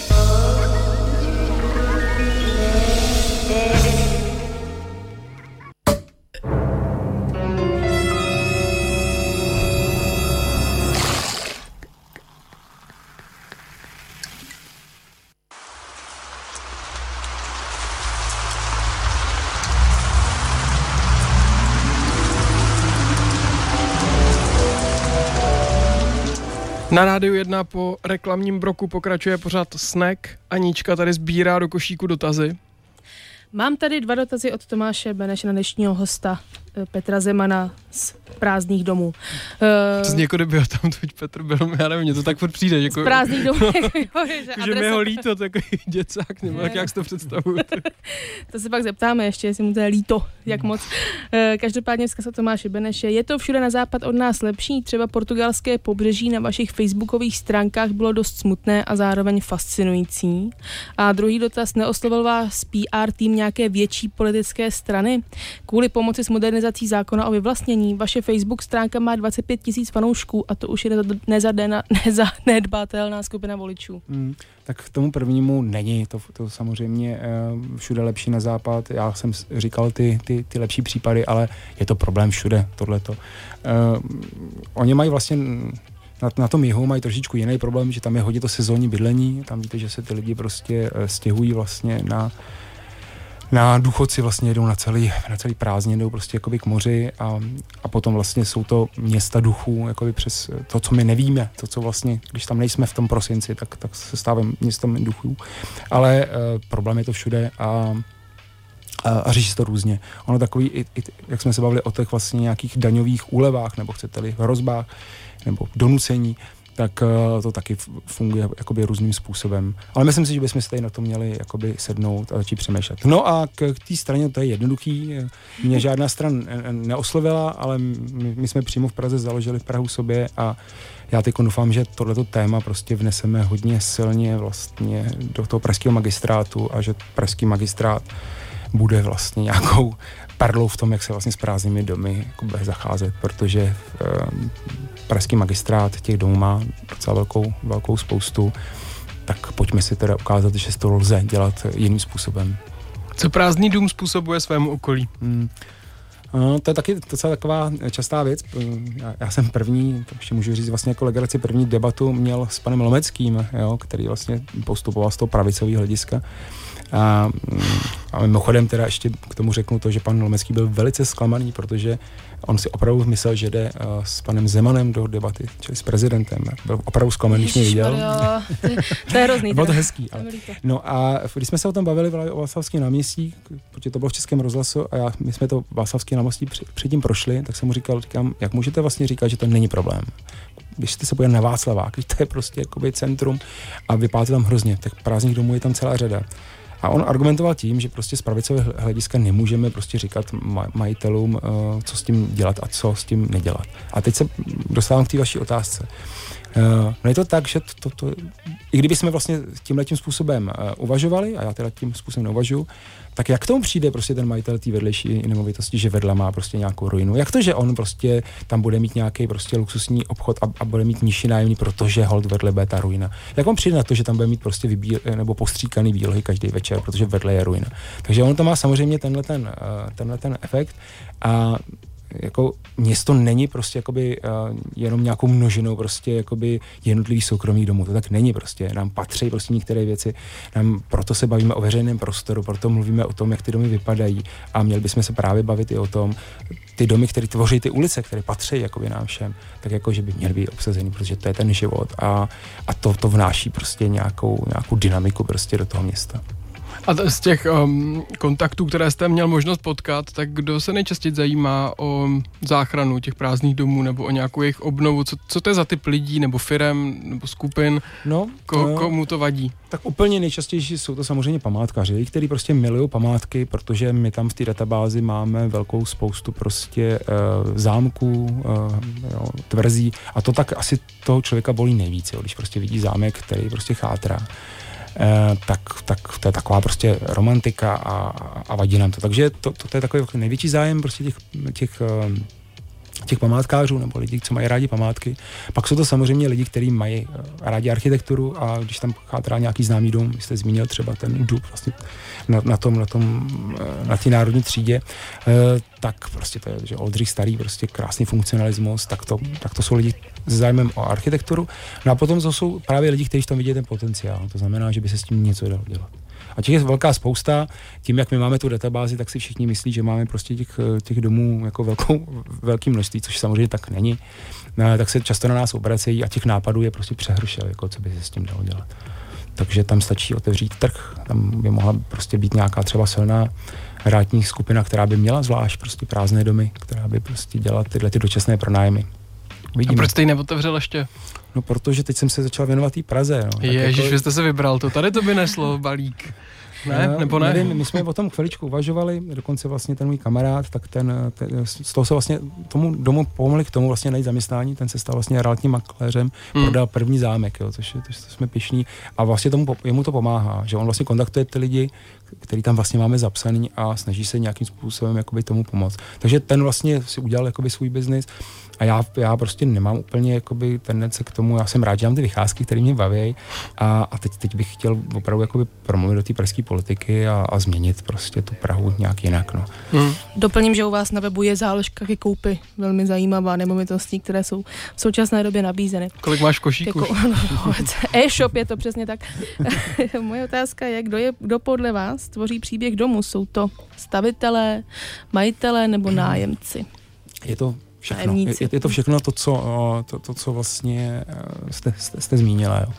B: Na rádiu 1 po reklamním broku pokračuje pořád Snack. Anička tady sbírá do košíku dotazy.
A: Mám tady dva dotazy od Tomáše Beneše na dnešního hosta Petra Zemana z prázdných domů. Eh,
B: Přesně jako kdyby ho tam teď Petr byl, já nevím, mně to tak furt přijde. Jako,
A: z prázdných domů. jako, že
B: Jako, že mi ho líto, takový děcák, nebo jak, jak si to představujete.
A: To se pak zeptáme ještě, jestli mu to je líto, jak moc. Eh, Každopádně vzkaz od Tomáše Beneše. Je to všude na západ od nás lepší? Třeba portugalské pobřeží na vašich facebookových stránkách bylo dost smutné a zároveň fascinující. A druhý dotaz, neoslovil vás PR tým nějaké větší politické strany? Kvůli pomoci s modernizací zákona o vyvlastnění vaše Facebook stránka má 25 tisíc fanoušků a to už je nezad- nezadena- nezanedbatelná skupina voličů.
C: Hmm, tak k tomu prvnímu není, to, to samozřejmě eh, všude lepší na západ. Já jsem říkal ty, ty, ty lepší případy, ale je to problém všude, tohleto. Uh, oni mají vlastně na, na tom jihu mají trošičku jiný problém, že tam je hodně to sezónní bydlení, tam víte, že se ty lidi prostě eh, stěhují vlastně na na důchodci vlastně jedou na celý, na celý prázdně, jdou prostě jakoby k moři a, a potom vlastně jsou to města duchů, jakoby přes to, co my nevíme, to, co vlastně, když tam nejsme v tom prosinci, tak, tak se stáváme městem duchů. Ale uh, problém je to všude a a, a řeší se to různě. Ono takový, i, i, jak jsme se bavili o těch vlastně nějakých daňových úlevách, nebo chcete-li hrozbách, nebo donucení, tak uh, to taky funguje jakoby různým způsobem. Ale myslím si, že bychom se tady na to měli jakoby sednout a začít přemýšlet. No a k, té straně to je jednoduchý. Mě žádná stran ne- neoslovila, ale my, my jsme přímo v Praze založili Prahu sobě a já teď doufám, že tohleto téma prostě vneseme hodně silně vlastně do toho pražského magistrátu a že pražský magistrát bude vlastně nějakou perlou v tom, jak se vlastně s prázdnými domy jako bude zacházet, protože um, pražský magistrát těch domů má docela velkou, velkou spoustu, tak pojďme si teda ukázat, že to lze dělat jiným způsobem.
B: Co prázdný dům způsobuje svému okolí?
C: Hmm. No, to je taky docela taková častá věc. Já, já jsem první, to ještě můžu říct vlastně jako legraci, první debatu měl s panem Lomeckým, jo, který vlastně postupoval z toho pravicového hlediska. A, a mimochodem teda ještě k tomu řeknu to, že pan Lomecký byl velice zklamaný, protože on si opravdu myslel, že jde uh, s panem Zemanem do debaty, čili s prezidentem. Byl opravdu zklamaný, když mě viděl.
A: to je hrozný.
C: Bylo to hezký. Ale. No a když jsme se o tom bavili o Václavském náměstí, protože to bylo v Českém rozhlasu a já, my jsme to Václavské náměstí předtím prošli, tak jsem mu říkal, říkám, jak můžete vlastně říkat, že to není problém když jste se podívali na Václavák, když to je prostě jakoby centrum a vypadá to tam hrozně, tak prázdných domů je tam celá řada. A on argumentoval tím, že prostě z pravicového hlediska nemůžeme prostě říkat majitelům, eh, co s tím dělat a co s tím nedělat. A teď se dostávám k té vaší otázce. Uh, no je to tak, že to, to, to i kdyby jsme vlastně tímhle tím způsobem uh, uvažovali, a já teda tím způsobem neuvažuji, tak jak k tomu přijde prostě ten majitel té vedlejší nemovitosti, že vedla má prostě nějakou ruinu? Jak to, že on prostě tam bude mít nějaký prostě luxusní obchod a, a bude mít nižší nájemní, protože hold vedle bude ta ruina? Jak on přijde na to, že tam bude mít prostě vybíl, nebo postříkaný výlohy každý večer, protože vedle je ruina? Takže on to má samozřejmě tenhle ten, tenhle ten efekt a jako město není prostě jakoby uh, jenom nějakou množinou prostě jakoby jednotlivých soukromých domů. To tak není prostě. Nám patří prostě některé věci. Nám proto se bavíme o veřejném prostoru, proto mluvíme o tom, jak ty domy vypadají a měli bychom se právě bavit i o tom, ty domy, které tvoří ty ulice, které patří jakoby nám všem, tak jako, že by měly být obsazeny, protože to je ten život a, a to, to vnáší prostě nějakou, nějakou dynamiku prostě do toho města.
B: A z těch um, kontaktů, které jste měl možnost potkat, tak kdo se nejčastěji zajímá o záchranu těch prázdných domů nebo o nějakou jejich obnovu? Co, co to je za typ lidí nebo firem nebo skupin? No, Ko, uh, komu to vadí?
C: Tak úplně nejčastější jsou to samozřejmě památkaři, kteří prostě milují památky, protože my tam v té databázi máme velkou spoustu prostě uh, zámků, uh, jo, tvrzí a to tak asi toho člověka bolí nejvíc, jo, když prostě vidí zámek, který prostě chátrá. Eh, tak, tak to je taková prostě romantika a, a vadí nám to. Takže to, to, to je takový největší zájem prostě těch, těch eh, těch památkářů nebo lidí, co mají rádi památky. Pak jsou to samozřejmě lidi, kteří mají eh, rádi architekturu a když tam chátrá nějaký známý dům, jste zmínil třeba ten dům vlastně na, na tom, na tom, na té národní třídě, tak prostě to je, že Oldřich starý, prostě krásný funkcionalismus, tak to, tak to jsou lidi s zájmem o architekturu. No a potom to jsou právě lidi, kteří tam vidí ten potenciál. To znamená, že by se s tím něco dalo dělat. A těch je velká spousta. Tím, jak my máme tu databázi, tak si všichni myslí, že máme prostě těch, těch domů jako velkou, velký množství, což samozřejmě tak není. No, tak se často na nás obracejí a těch nápadů je prostě přehršel, jako co by se s tím dalo dělat. Takže tam stačí otevřít trh, tam by mohla prostě být nějaká třeba silná rátní skupina, která by měla zvlášť prostě prázdné domy, která by prostě dělala tyhle ty dočasné pronájmy.
B: Uvidíme. A proč jste ji neotevřel ještě?
C: No protože teď jsem se začal věnovat té Praze. No.
B: Ježíš, jako... vy jste se vybral to, tady to by neslo balík. Ne, uh, nebo ne?
C: Nevím, my jsme o tom chviličku uvažovali, dokonce vlastně ten můj kamarád, tak ten, ten z toho se vlastně tomu domu pomohli k tomu vlastně najít zaměstnání, ten se stal vlastně realitním makléřem, hmm. prodal první zámek, jo, což, to jsme pišní a vlastně tomu, jemu to pomáhá, že on vlastně kontaktuje ty lidi, který tam vlastně máme zapsaný a snaží se nějakým způsobem jakoby tomu pomoct. Takže ten vlastně si udělal jakoby svůj biznis a já, já prostě nemám úplně jakoby tendence k tomu, já jsem rád, že mám ty vycházky, které mě baví a, a teď, teď bych chtěl opravdu jakoby promluvit do té pražské politiky a, a změnit prostě tu Prahu nějak jinak. No.
A: Hmm. Doplním, že u vás na webu je záložka ke koupi, velmi zajímavá nemovitostí, které jsou v současné době nabízeny.
B: Kolik máš košíků? Jako,
A: no, e-shop je to přesně tak. Moje otázka je, kdo, je, kdo podle vás tvoří příběh domu? Jsou to stavitelé, majitelé nebo nájemci?
C: Je to všechno. Je, je to všechno to, co, to, to, co vlastně eh, jste, jste, jste zmínila. Jo.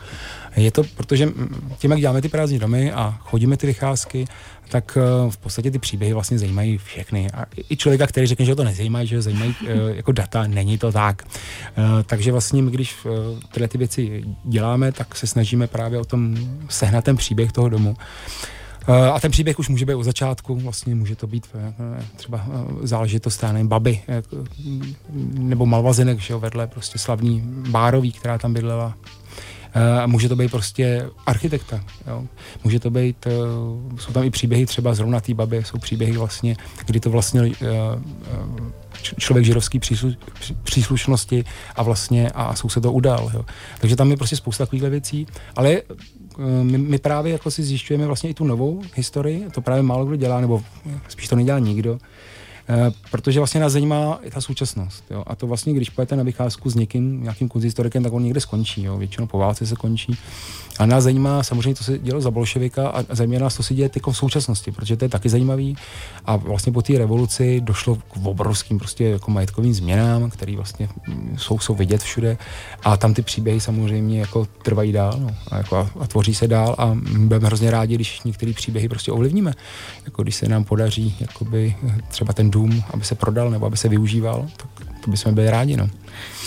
C: Je to, protože tím, jak děláme ty prázdní domy a chodíme ty vycházky, tak eh, v podstatě ty příběhy vlastně zajímají všechny. A i člověka, který řekne, že ho to nezajímají, že ho zajímají eh, jako data, není to tak. Takže vlastně my, když tyhle ty věci děláme, tak se snažíme právě o tom sehnat ten příběh toho domu. Eh, A ten příběh už může být od začátku, vlastně může to být eh, třeba eh, záležitost, já baby, nebo malvazinek, že jo, vedle prostě slavný Bárový, která tam bydlela. A může to být prostě architekta. Jo. Může to být, jsou tam i příběhy třeba zrovna té baby, jsou příběhy vlastně, kdy to vlastně člověk při- příslušnosti a vlastně a soused to udal. Jo. Takže tam je prostě spousta takových věcí, ale my, my právě jako si zjišťujeme vlastně i tu novou historii, to právě málo kdo dělá, nebo spíš to nedělá nikdo, Eh, protože vlastně nás zajímá i ta současnost. Jo? A to vlastně, když pojete na vycházku s někým, nějakým kunsthistorikem, tak on někde skončí. Jo? Většinou po válce se končí. A nás zajímá samozřejmě, co se dělo za bolševika a zajímá nás, co se děje v současnosti, protože to je taky zajímavý. A vlastně po té revoluci došlo k obrovským prostě jako majetkovým změnám, které vlastně mm, jsou, jsou vidět všude. A tam ty příběhy samozřejmě jako trvají dál no? a, jako a, a, tvoří se dál a budeme hrozně rádi, když některé příběhy prostě ovlivníme. Jako když se nám podaří eh, třeba ten dům, aby se prodal nebo aby se využíval, tak to bychom byli rádi. No.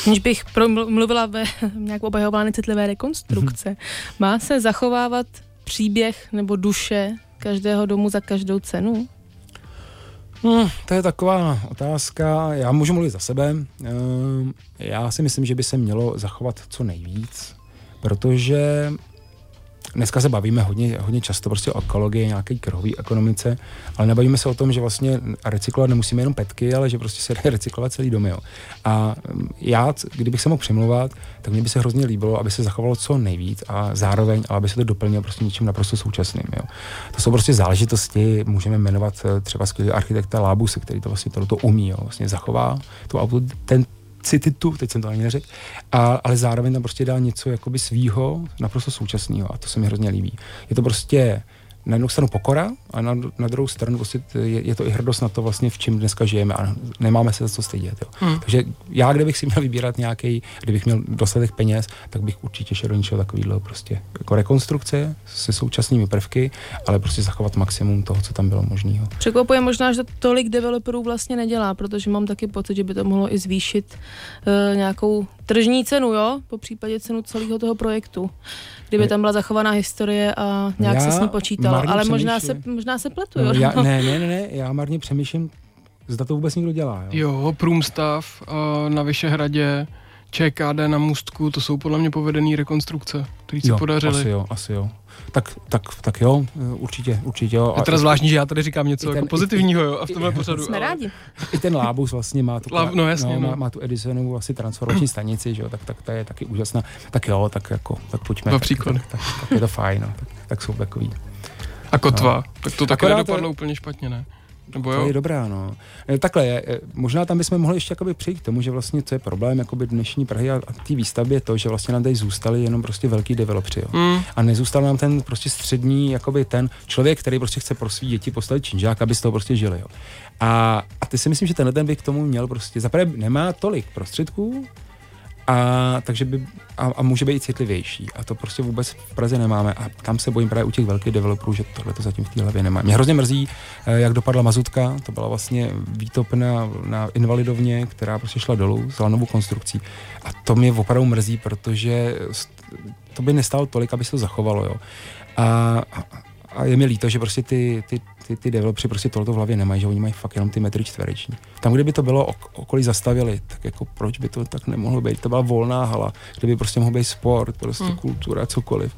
A: Aniž bych mluvila ve nějak obhajovala necitlivé rekonstrukce, má se zachovávat příběh nebo duše každého domu za každou cenu?
C: Hmm, to je taková otázka, já můžu mluvit za sebe. Ehm, Já si myslím, že by se mělo zachovat co nejvíc, protože dneska se bavíme hodně, hodně často prostě o ekologii, nějaké kruhové ekonomice, ale nebavíme se o tom, že vlastně recyklovat nemusíme jenom petky, ale že prostě se jde recyklovat celý domy. Jo. A mm, já, kdybych se mohl přimlouvat, tak mně by se hrozně líbilo, aby se zachovalo co nejvíc a zároveň, ale aby se to doplnilo prostě něčím naprosto současným. Jo. To jsou prostě záležitosti, můžeme jmenovat eh, třeba skvělý architekta Lábuse, který to vlastně to umí, jo. vlastně zachová tu autenticitu, teď jsem to ani neřekl, a, ale zároveň tam prostě dá něco jakoby svýho, naprosto současného a to se mi hrozně líbí. Je to prostě na jednu stranu pokora a na, na druhou stranu t- je, je to i hrdost na to vlastně, v čem dneska žijeme a nemáme se za co stydět. Jo. Hmm. Takže já, kdybych si měl vybírat nějaký, kdybych měl dostatek peněz, tak bych určitě šel do něčeho takového prostě jako rekonstrukce se současnými prvky, ale prostě zachovat maximum toho, co tam bylo možného.
A: Překvapuje možná, že tolik developerů vlastně nedělá, protože mám taky pocit, že by to mohlo i zvýšit uh, nějakou tržní cenu, jo? Po případě cenu celého toho projektu. Kdyby tam byla zachovaná historie a nějak
C: Já
A: se s ní počítalo. Ale možná se. Možná se pletu, jo?
C: No, já, ne, ne, ne, ne, já marně přemýšlím, zda to vůbec někdo dělá. Jo.
B: Jo, Průmstav uh, na Vyšehradě, ČKD na Můstku, to jsou podle mě povedené rekonstrukce, které se
C: jo,
B: podařily.
C: Asi jo, asi jo. Tak, tak, tak jo, určitě, určitě jo.
B: Je teda zvláštní, že já tady říkám něco
C: i ten-
B: jako
C: i-
B: pozitivního jo, a v tomhle pořadu.
A: Jsme
B: ale-
A: rádi.
C: I ten Lábus vlastně má tu,
B: Lá- no jasně,
C: Má,
B: no.
C: má, tu Edisonovu asi transformační stanici, že jo, tak, tak ta je taky úžasná. Tak jo, tak jako, tak pojďme.
B: Dva příklady.
C: Tak, tak, tak, je to fajn, no. tak, tak jsou takový.
B: A kotva, tak to taky nedopadlo
C: to-
B: úplně špatně, ne? Nebo
C: To je
B: jo?
C: dobrá, no. E, Takhle, je, e, možná tam bychom mohli ještě jakoby přijít k tomu, že vlastně co je problém jakoby dnešní Prahy a, a té výstavbě je to, že vlastně nám tady zůstali jenom prostě velký developři, jo.
B: Mm,
C: A nezůstal nám ten prostě střední, jakoby ten člověk, který prostě chce pro svý děti postavit činžák, aby z toho prostě žili, jo. A, a ty si myslím, že tenhle ten by k tomu měl prostě, zaprvé nemá tolik prostředků, a takže by, a, a může být citlivější. A to prostě vůbec v Praze nemáme. A tam se bojím právě u těch velkých developerů, že tohle to zatím v té hlavě nemá. Mě hrozně mrzí, eh, jak dopadla Mazutka. To byla vlastně výtop na, invalidovně, která prostě šla dolů s lanovou konstrukcí. A to mě opravdu mrzí, protože to by nestálo tolik, aby se to zachovalo. Jo. A, a, a je mi líto, že prostě ty, ty, ty, ty developři prostě tohleto v hlavě nemají, že oni mají fakt jenom ty metry čtvereční. Tam, kdyby to bylo ok, okolí zastavili, tak jako proč by to tak nemohlo být? To byla volná hala, kde by prostě mohl být sport, prostě hmm. kultura, cokoliv.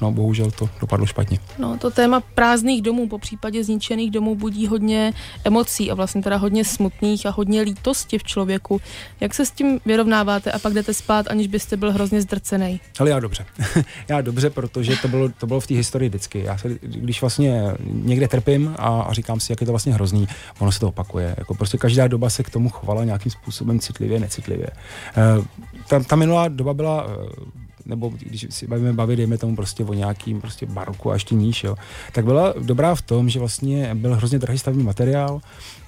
C: No bohužel to dopadlo špatně.
A: No, to téma prázdných domů, po případě zničených domů budí hodně emocí a vlastně teda hodně smutných a hodně lítosti v člověku. Jak se s tím vyrovnáváte a pak jdete spát, aniž byste byl hrozně zdrcený?
C: Ale já dobře. já dobře, protože to bylo, to bylo v té historii vždycky. Já se, když vlastně někde trpím a, a říkám si, jak je to vlastně hrozný, ono se to opakuje. Jako prostě každá doba se k tomu chovala nějakým způsobem citlivě, necitlivě. Uh, ta, ta minulá doba byla uh, nebo když si bavíme bavit, dejme tomu prostě o nějakým prostě baroku a ještě níž, jo, tak byla dobrá v tom, že vlastně byl hrozně drahý stavní materiál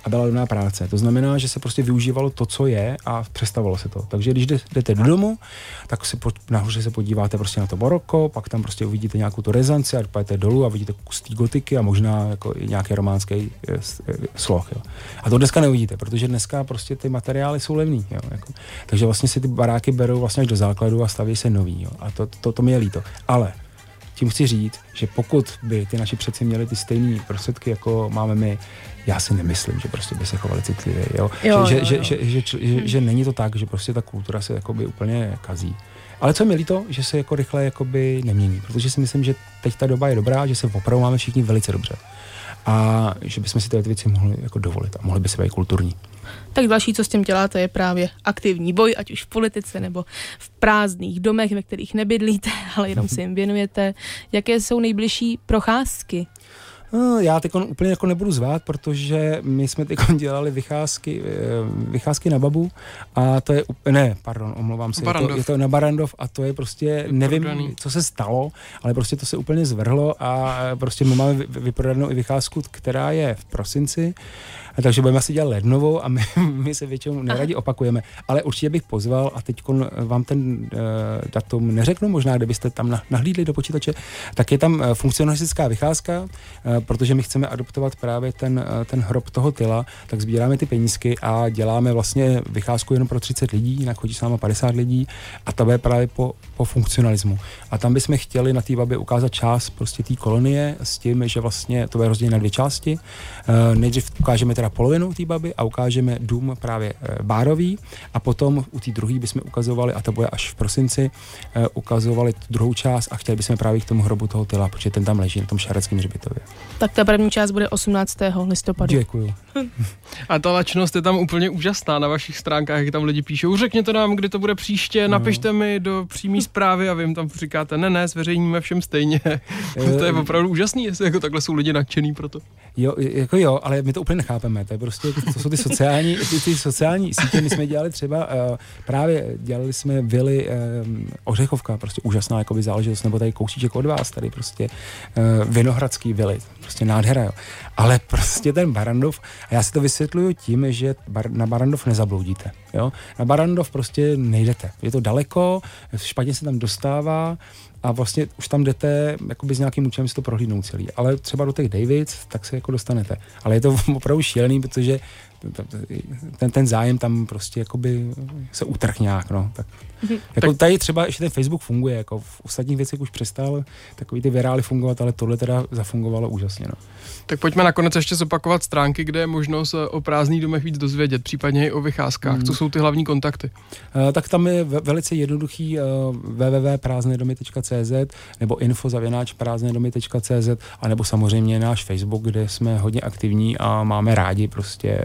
C: a byla levná práce. To znamená, že se prostě využívalo to, co je a představovalo se to. Takže když jde- jdete do domu, tak si po, nahoře se podíváte prostě na to baroko, pak tam prostě uvidíte nějakou tu rezanci a půjdete dolů a vidíte kus té gotiky a možná jako i nějaký románský eh, eh, sloh. Jo. A to dneska neuvidíte, protože dneska prostě ty materiály jsou levný. Jo, jako. Takže vlastně si ty baráky berou vlastně až do základu a staví se nový. Jo. A to, to, to mi je líto. Ale tím chci říct, že pokud by ty naši přeci měli ty stejné prostředky, jako máme my, já si nemyslím, že prostě by se chovali citlivě, jo?
A: Jo,
C: že,
A: jo,
C: že,
A: jo.
C: Že, že, že, že, že, není to tak, že prostě ta kultura se jakoby úplně kazí. Ale co je mi líto, že se jako rychle jakoby nemění, protože si myslím, že teď ta doba je dobrá, že se opravdu máme všichni velice dobře. A že bychom si tyhle věci mohli jako dovolit a mohli by se být kulturní.
A: Tak další, co s tím děláte, je právě aktivní boj, ať už v politice nebo v prázdných domech, ve kterých nebydlíte, ale jenom si jim věnujete. Jaké jsou nejbližší procházky?
C: No, já teď úplně jako nebudu zvát, protože my jsme teď dělali vycházky, eh, vycházky na babu a to je úplně, ne, pardon, omlouvám se, je to, je to na Barandov a to je prostě, nevím,
B: prodaný.
C: co se stalo, ale prostě to se úplně zvrhlo a prostě my máme vy- vyprodanou i vycházku, která je v prosinci, takže budeme asi dělat lednovou a my, my se většinou neradi opakujeme, ale určitě bych pozval a teď vám ten uh, datum neřeknu, možná kdybyste tam na- nahlídli do počítače, tak je tam eh, funkcionalistická vycházka, eh, protože my chceme adoptovat právě ten, eh, ten hrob toho tyla, tak sbíráme ty penízky a děláme vlastně vycházku jenom pro 30 lidí, jinak chodí s náma 50 lidí a ta bude právě po, po funkcionalismu. A tam bychom chtěli na té webě ukázat část prostě té kolonie s tím, že vlastně to bude rozděleno na dvě části. Eh, Nejdřív ukážeme teda polovinu té baby a ukážeme dům právě eh, bárový a potom u té druhé bychom ukazovali, a to bude až v prosinci, eh, ukazovali tu druhou část a chtěli bychom právě k tomu hrobu toho tyla, protože ten tam leží na tom šareckém hřbitově.
A: Tak ta první část bude 18. listopadu.
C: Děkuju.
B: A ta lačnost je tam úplně úžasná na vašich stránkách, jak tam lidi píšou, řekněte nám, kdy to bude příště, napište mi do přímé zprávy a vy jim tam říkáte, ne, ne, zveřejníme všem stejně. to je opravdu úžasný, jestli jako takhle jsou lidi nadšený pro to.
C: Jo, jako jo, ale my to úplně nechápeme. To je prostě, to jsou ty sociální, ty, ty sociální sítě. My jsme dělali třeba, uh, právě dělali jsme vily um, Ořechovka, prostě úžasná jakoby záležitost, nebo tady kousíček od vás, tady prostě uh, Vinohradský vily, prostě nádhera, jo. Ale prostě ten Barandov, a já si to vysvětluju tím, že bar, na Barandov nezabloudíte, jo. Na Barandov prostě nejdete. Je to daleko, špatně se tam dostává, a vlastně už tam jdete jakoby s nějakým účelem si to prohlídnout celý. Ale třeba do těch Davids, tak se jako dostanete. Ale je to opravdu šílený, protože ten, ten zájem tam prostě jakoby se utrh nějak, no. Tak, jako tady třeba ještě ten Facebook funguje, jako v ostatních věcech už přestal takový ty virály fungovat, ale tohle teda zafungovalo úžasně, no.
B: Tak pojďme nakonec ještě zopakovat stránky, kde je možno se o prázdných domech víc dozvědět, případně i o vycházkách.
C: Hmm.
B: Co jsou ty hlavní kontakty?
C: Uh, tak tam je ve- velice jednoduchý uh, www.prázdnedomy.cz nebo info zavěnáč prázdnedomy.cz a nebo samozřejmě náš Facebook, kde jsme hodně aktivní a máme rádi prostě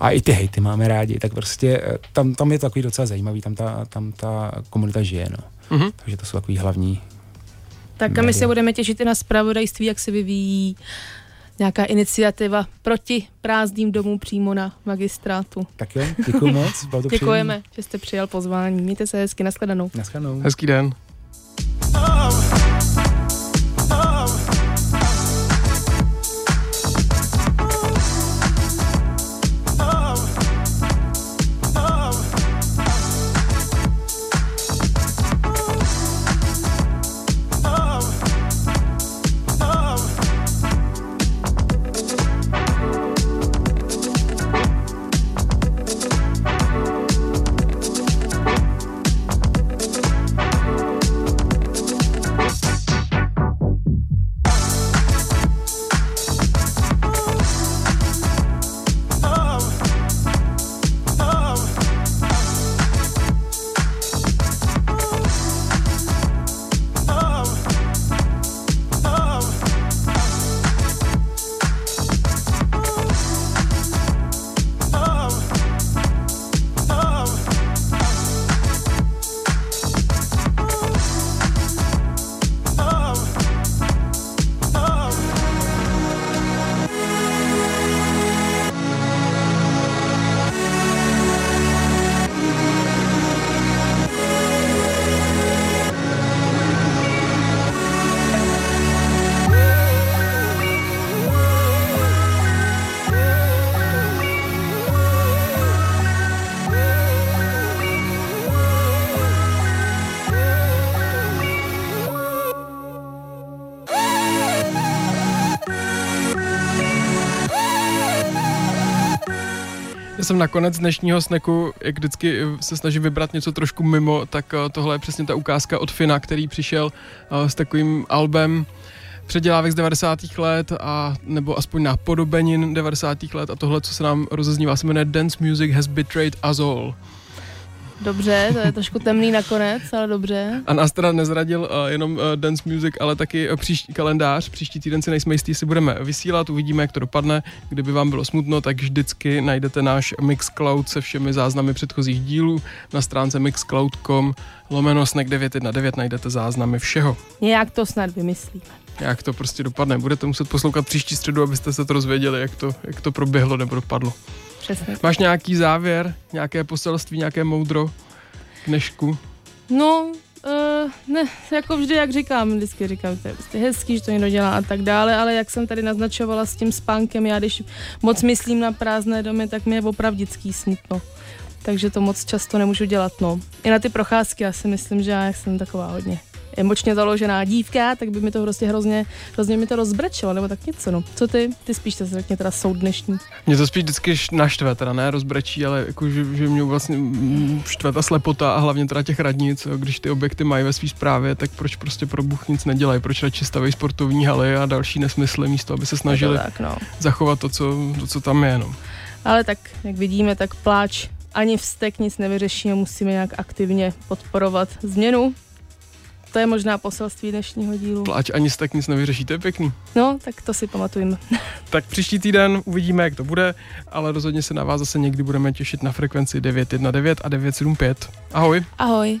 C: a i ty hejty máme rádi, tak prostě eh, tam, tam je to takový docela zajímavý, tam ta, tam ta komunita žije, no.
B: Mhm.
C: Takže to jsou takový hlavní.
A: Tak a my se budeme těšit i na zpravodajství, jak se vyvíjí nějaká iniciativa proti prázdným domům přímo na magistrátu.
C: Tak jo, děkuji moc.
A: Děkujeme, že jste přijal pozvání. Mějte se hezky, nashledanou.
C: příjemný. Naschledanou.
B: Hezký den. Jsem nakonec dnešního sneku, jak vždycky eh, se snažím vybrat něco trošku mimo, tak eh, tohle je přesně ta ukázka od Fina, který přišel eh, s takovým albem předělávek z 90. let a nebo aspoň napodobenin 90. let a tohle, co se nám rozeznívá, se jmenuje Dance Music Has Betrayed Us All.
A: Dobře, to je trošku temný nakonec, ale dobře.
B: A nás teda nezradil uh, jenom uh, dance music, ale taky uh, příští kalendář. Příští týden si nejsme jistí, jestli budeme vysílat, uvidíme, jak to dopadne. Kdyby vám bylo smutno, tak vždycky najdete náš Mixcloud se všemi záznamy předchozích dílů. Na stránce mixcloud.com lomeno snack 919 najdete záznamy všeho.
A: Nějak to snad vymyslíme.
B: Jak to prostě dopadne. Budete muset poslouchat příští středu, abyste se to rozvěděli, jak to, jak to proběhlo nebo dopadlo.
A: Přesně.
B: Máš nějaký závěr, nějaké poselství, nějaké moudro k dnešku?
A: No, uh, ne, jako vždy, jak říkám, vždycky říkám, to je prostě hezký, že to někdo dělá a tak dále, ale jak jsem tady naznačovala s tím spánkem, já když moc myslím na prázdné domy, tak mi je opravdický smutno. Takže to moc často nemůžu dělat, no. I na ty procházky, já si myslím, že já jsem taková hodně emočně založená dívka, tak by mi to prostě hrozně, hrozně mi to rozbrečelo, nebo tak něco, no. Co ty? Ty spíš se řekně teda jsou dnešní.
B: Mě to spíš vždycky naštve, teda ne rozbrečí, ale jako, že, že mě vlastně mm, štve ta slepota a hlavně teda těch radnic, jo, když ty objekty mají ve své správě, tak proč prostě pro Bůh nic nedělají, proč radši staví sportovní haly a další nesmysly místo, aby se snažili
A: to tak, no.
B: zachovat to co, to, co tam je. No.
A: Ale tak, jak vidíme, tak pláč ani vztek nic nevyřeší a musíme nějak aktivně podporovat změnu. To je možná poselství dnešního dílu.
B: Pláč ani stek nic nevyřeší, to je pěkný.
A: No, tak to si pamatujeme.
B: Tak příští týden uvidíme, jak to bude, ale rozhodně se na vás zase někdy budeme těšit na frekvenci 919 a 975. Ahoj.
A: Ahoj.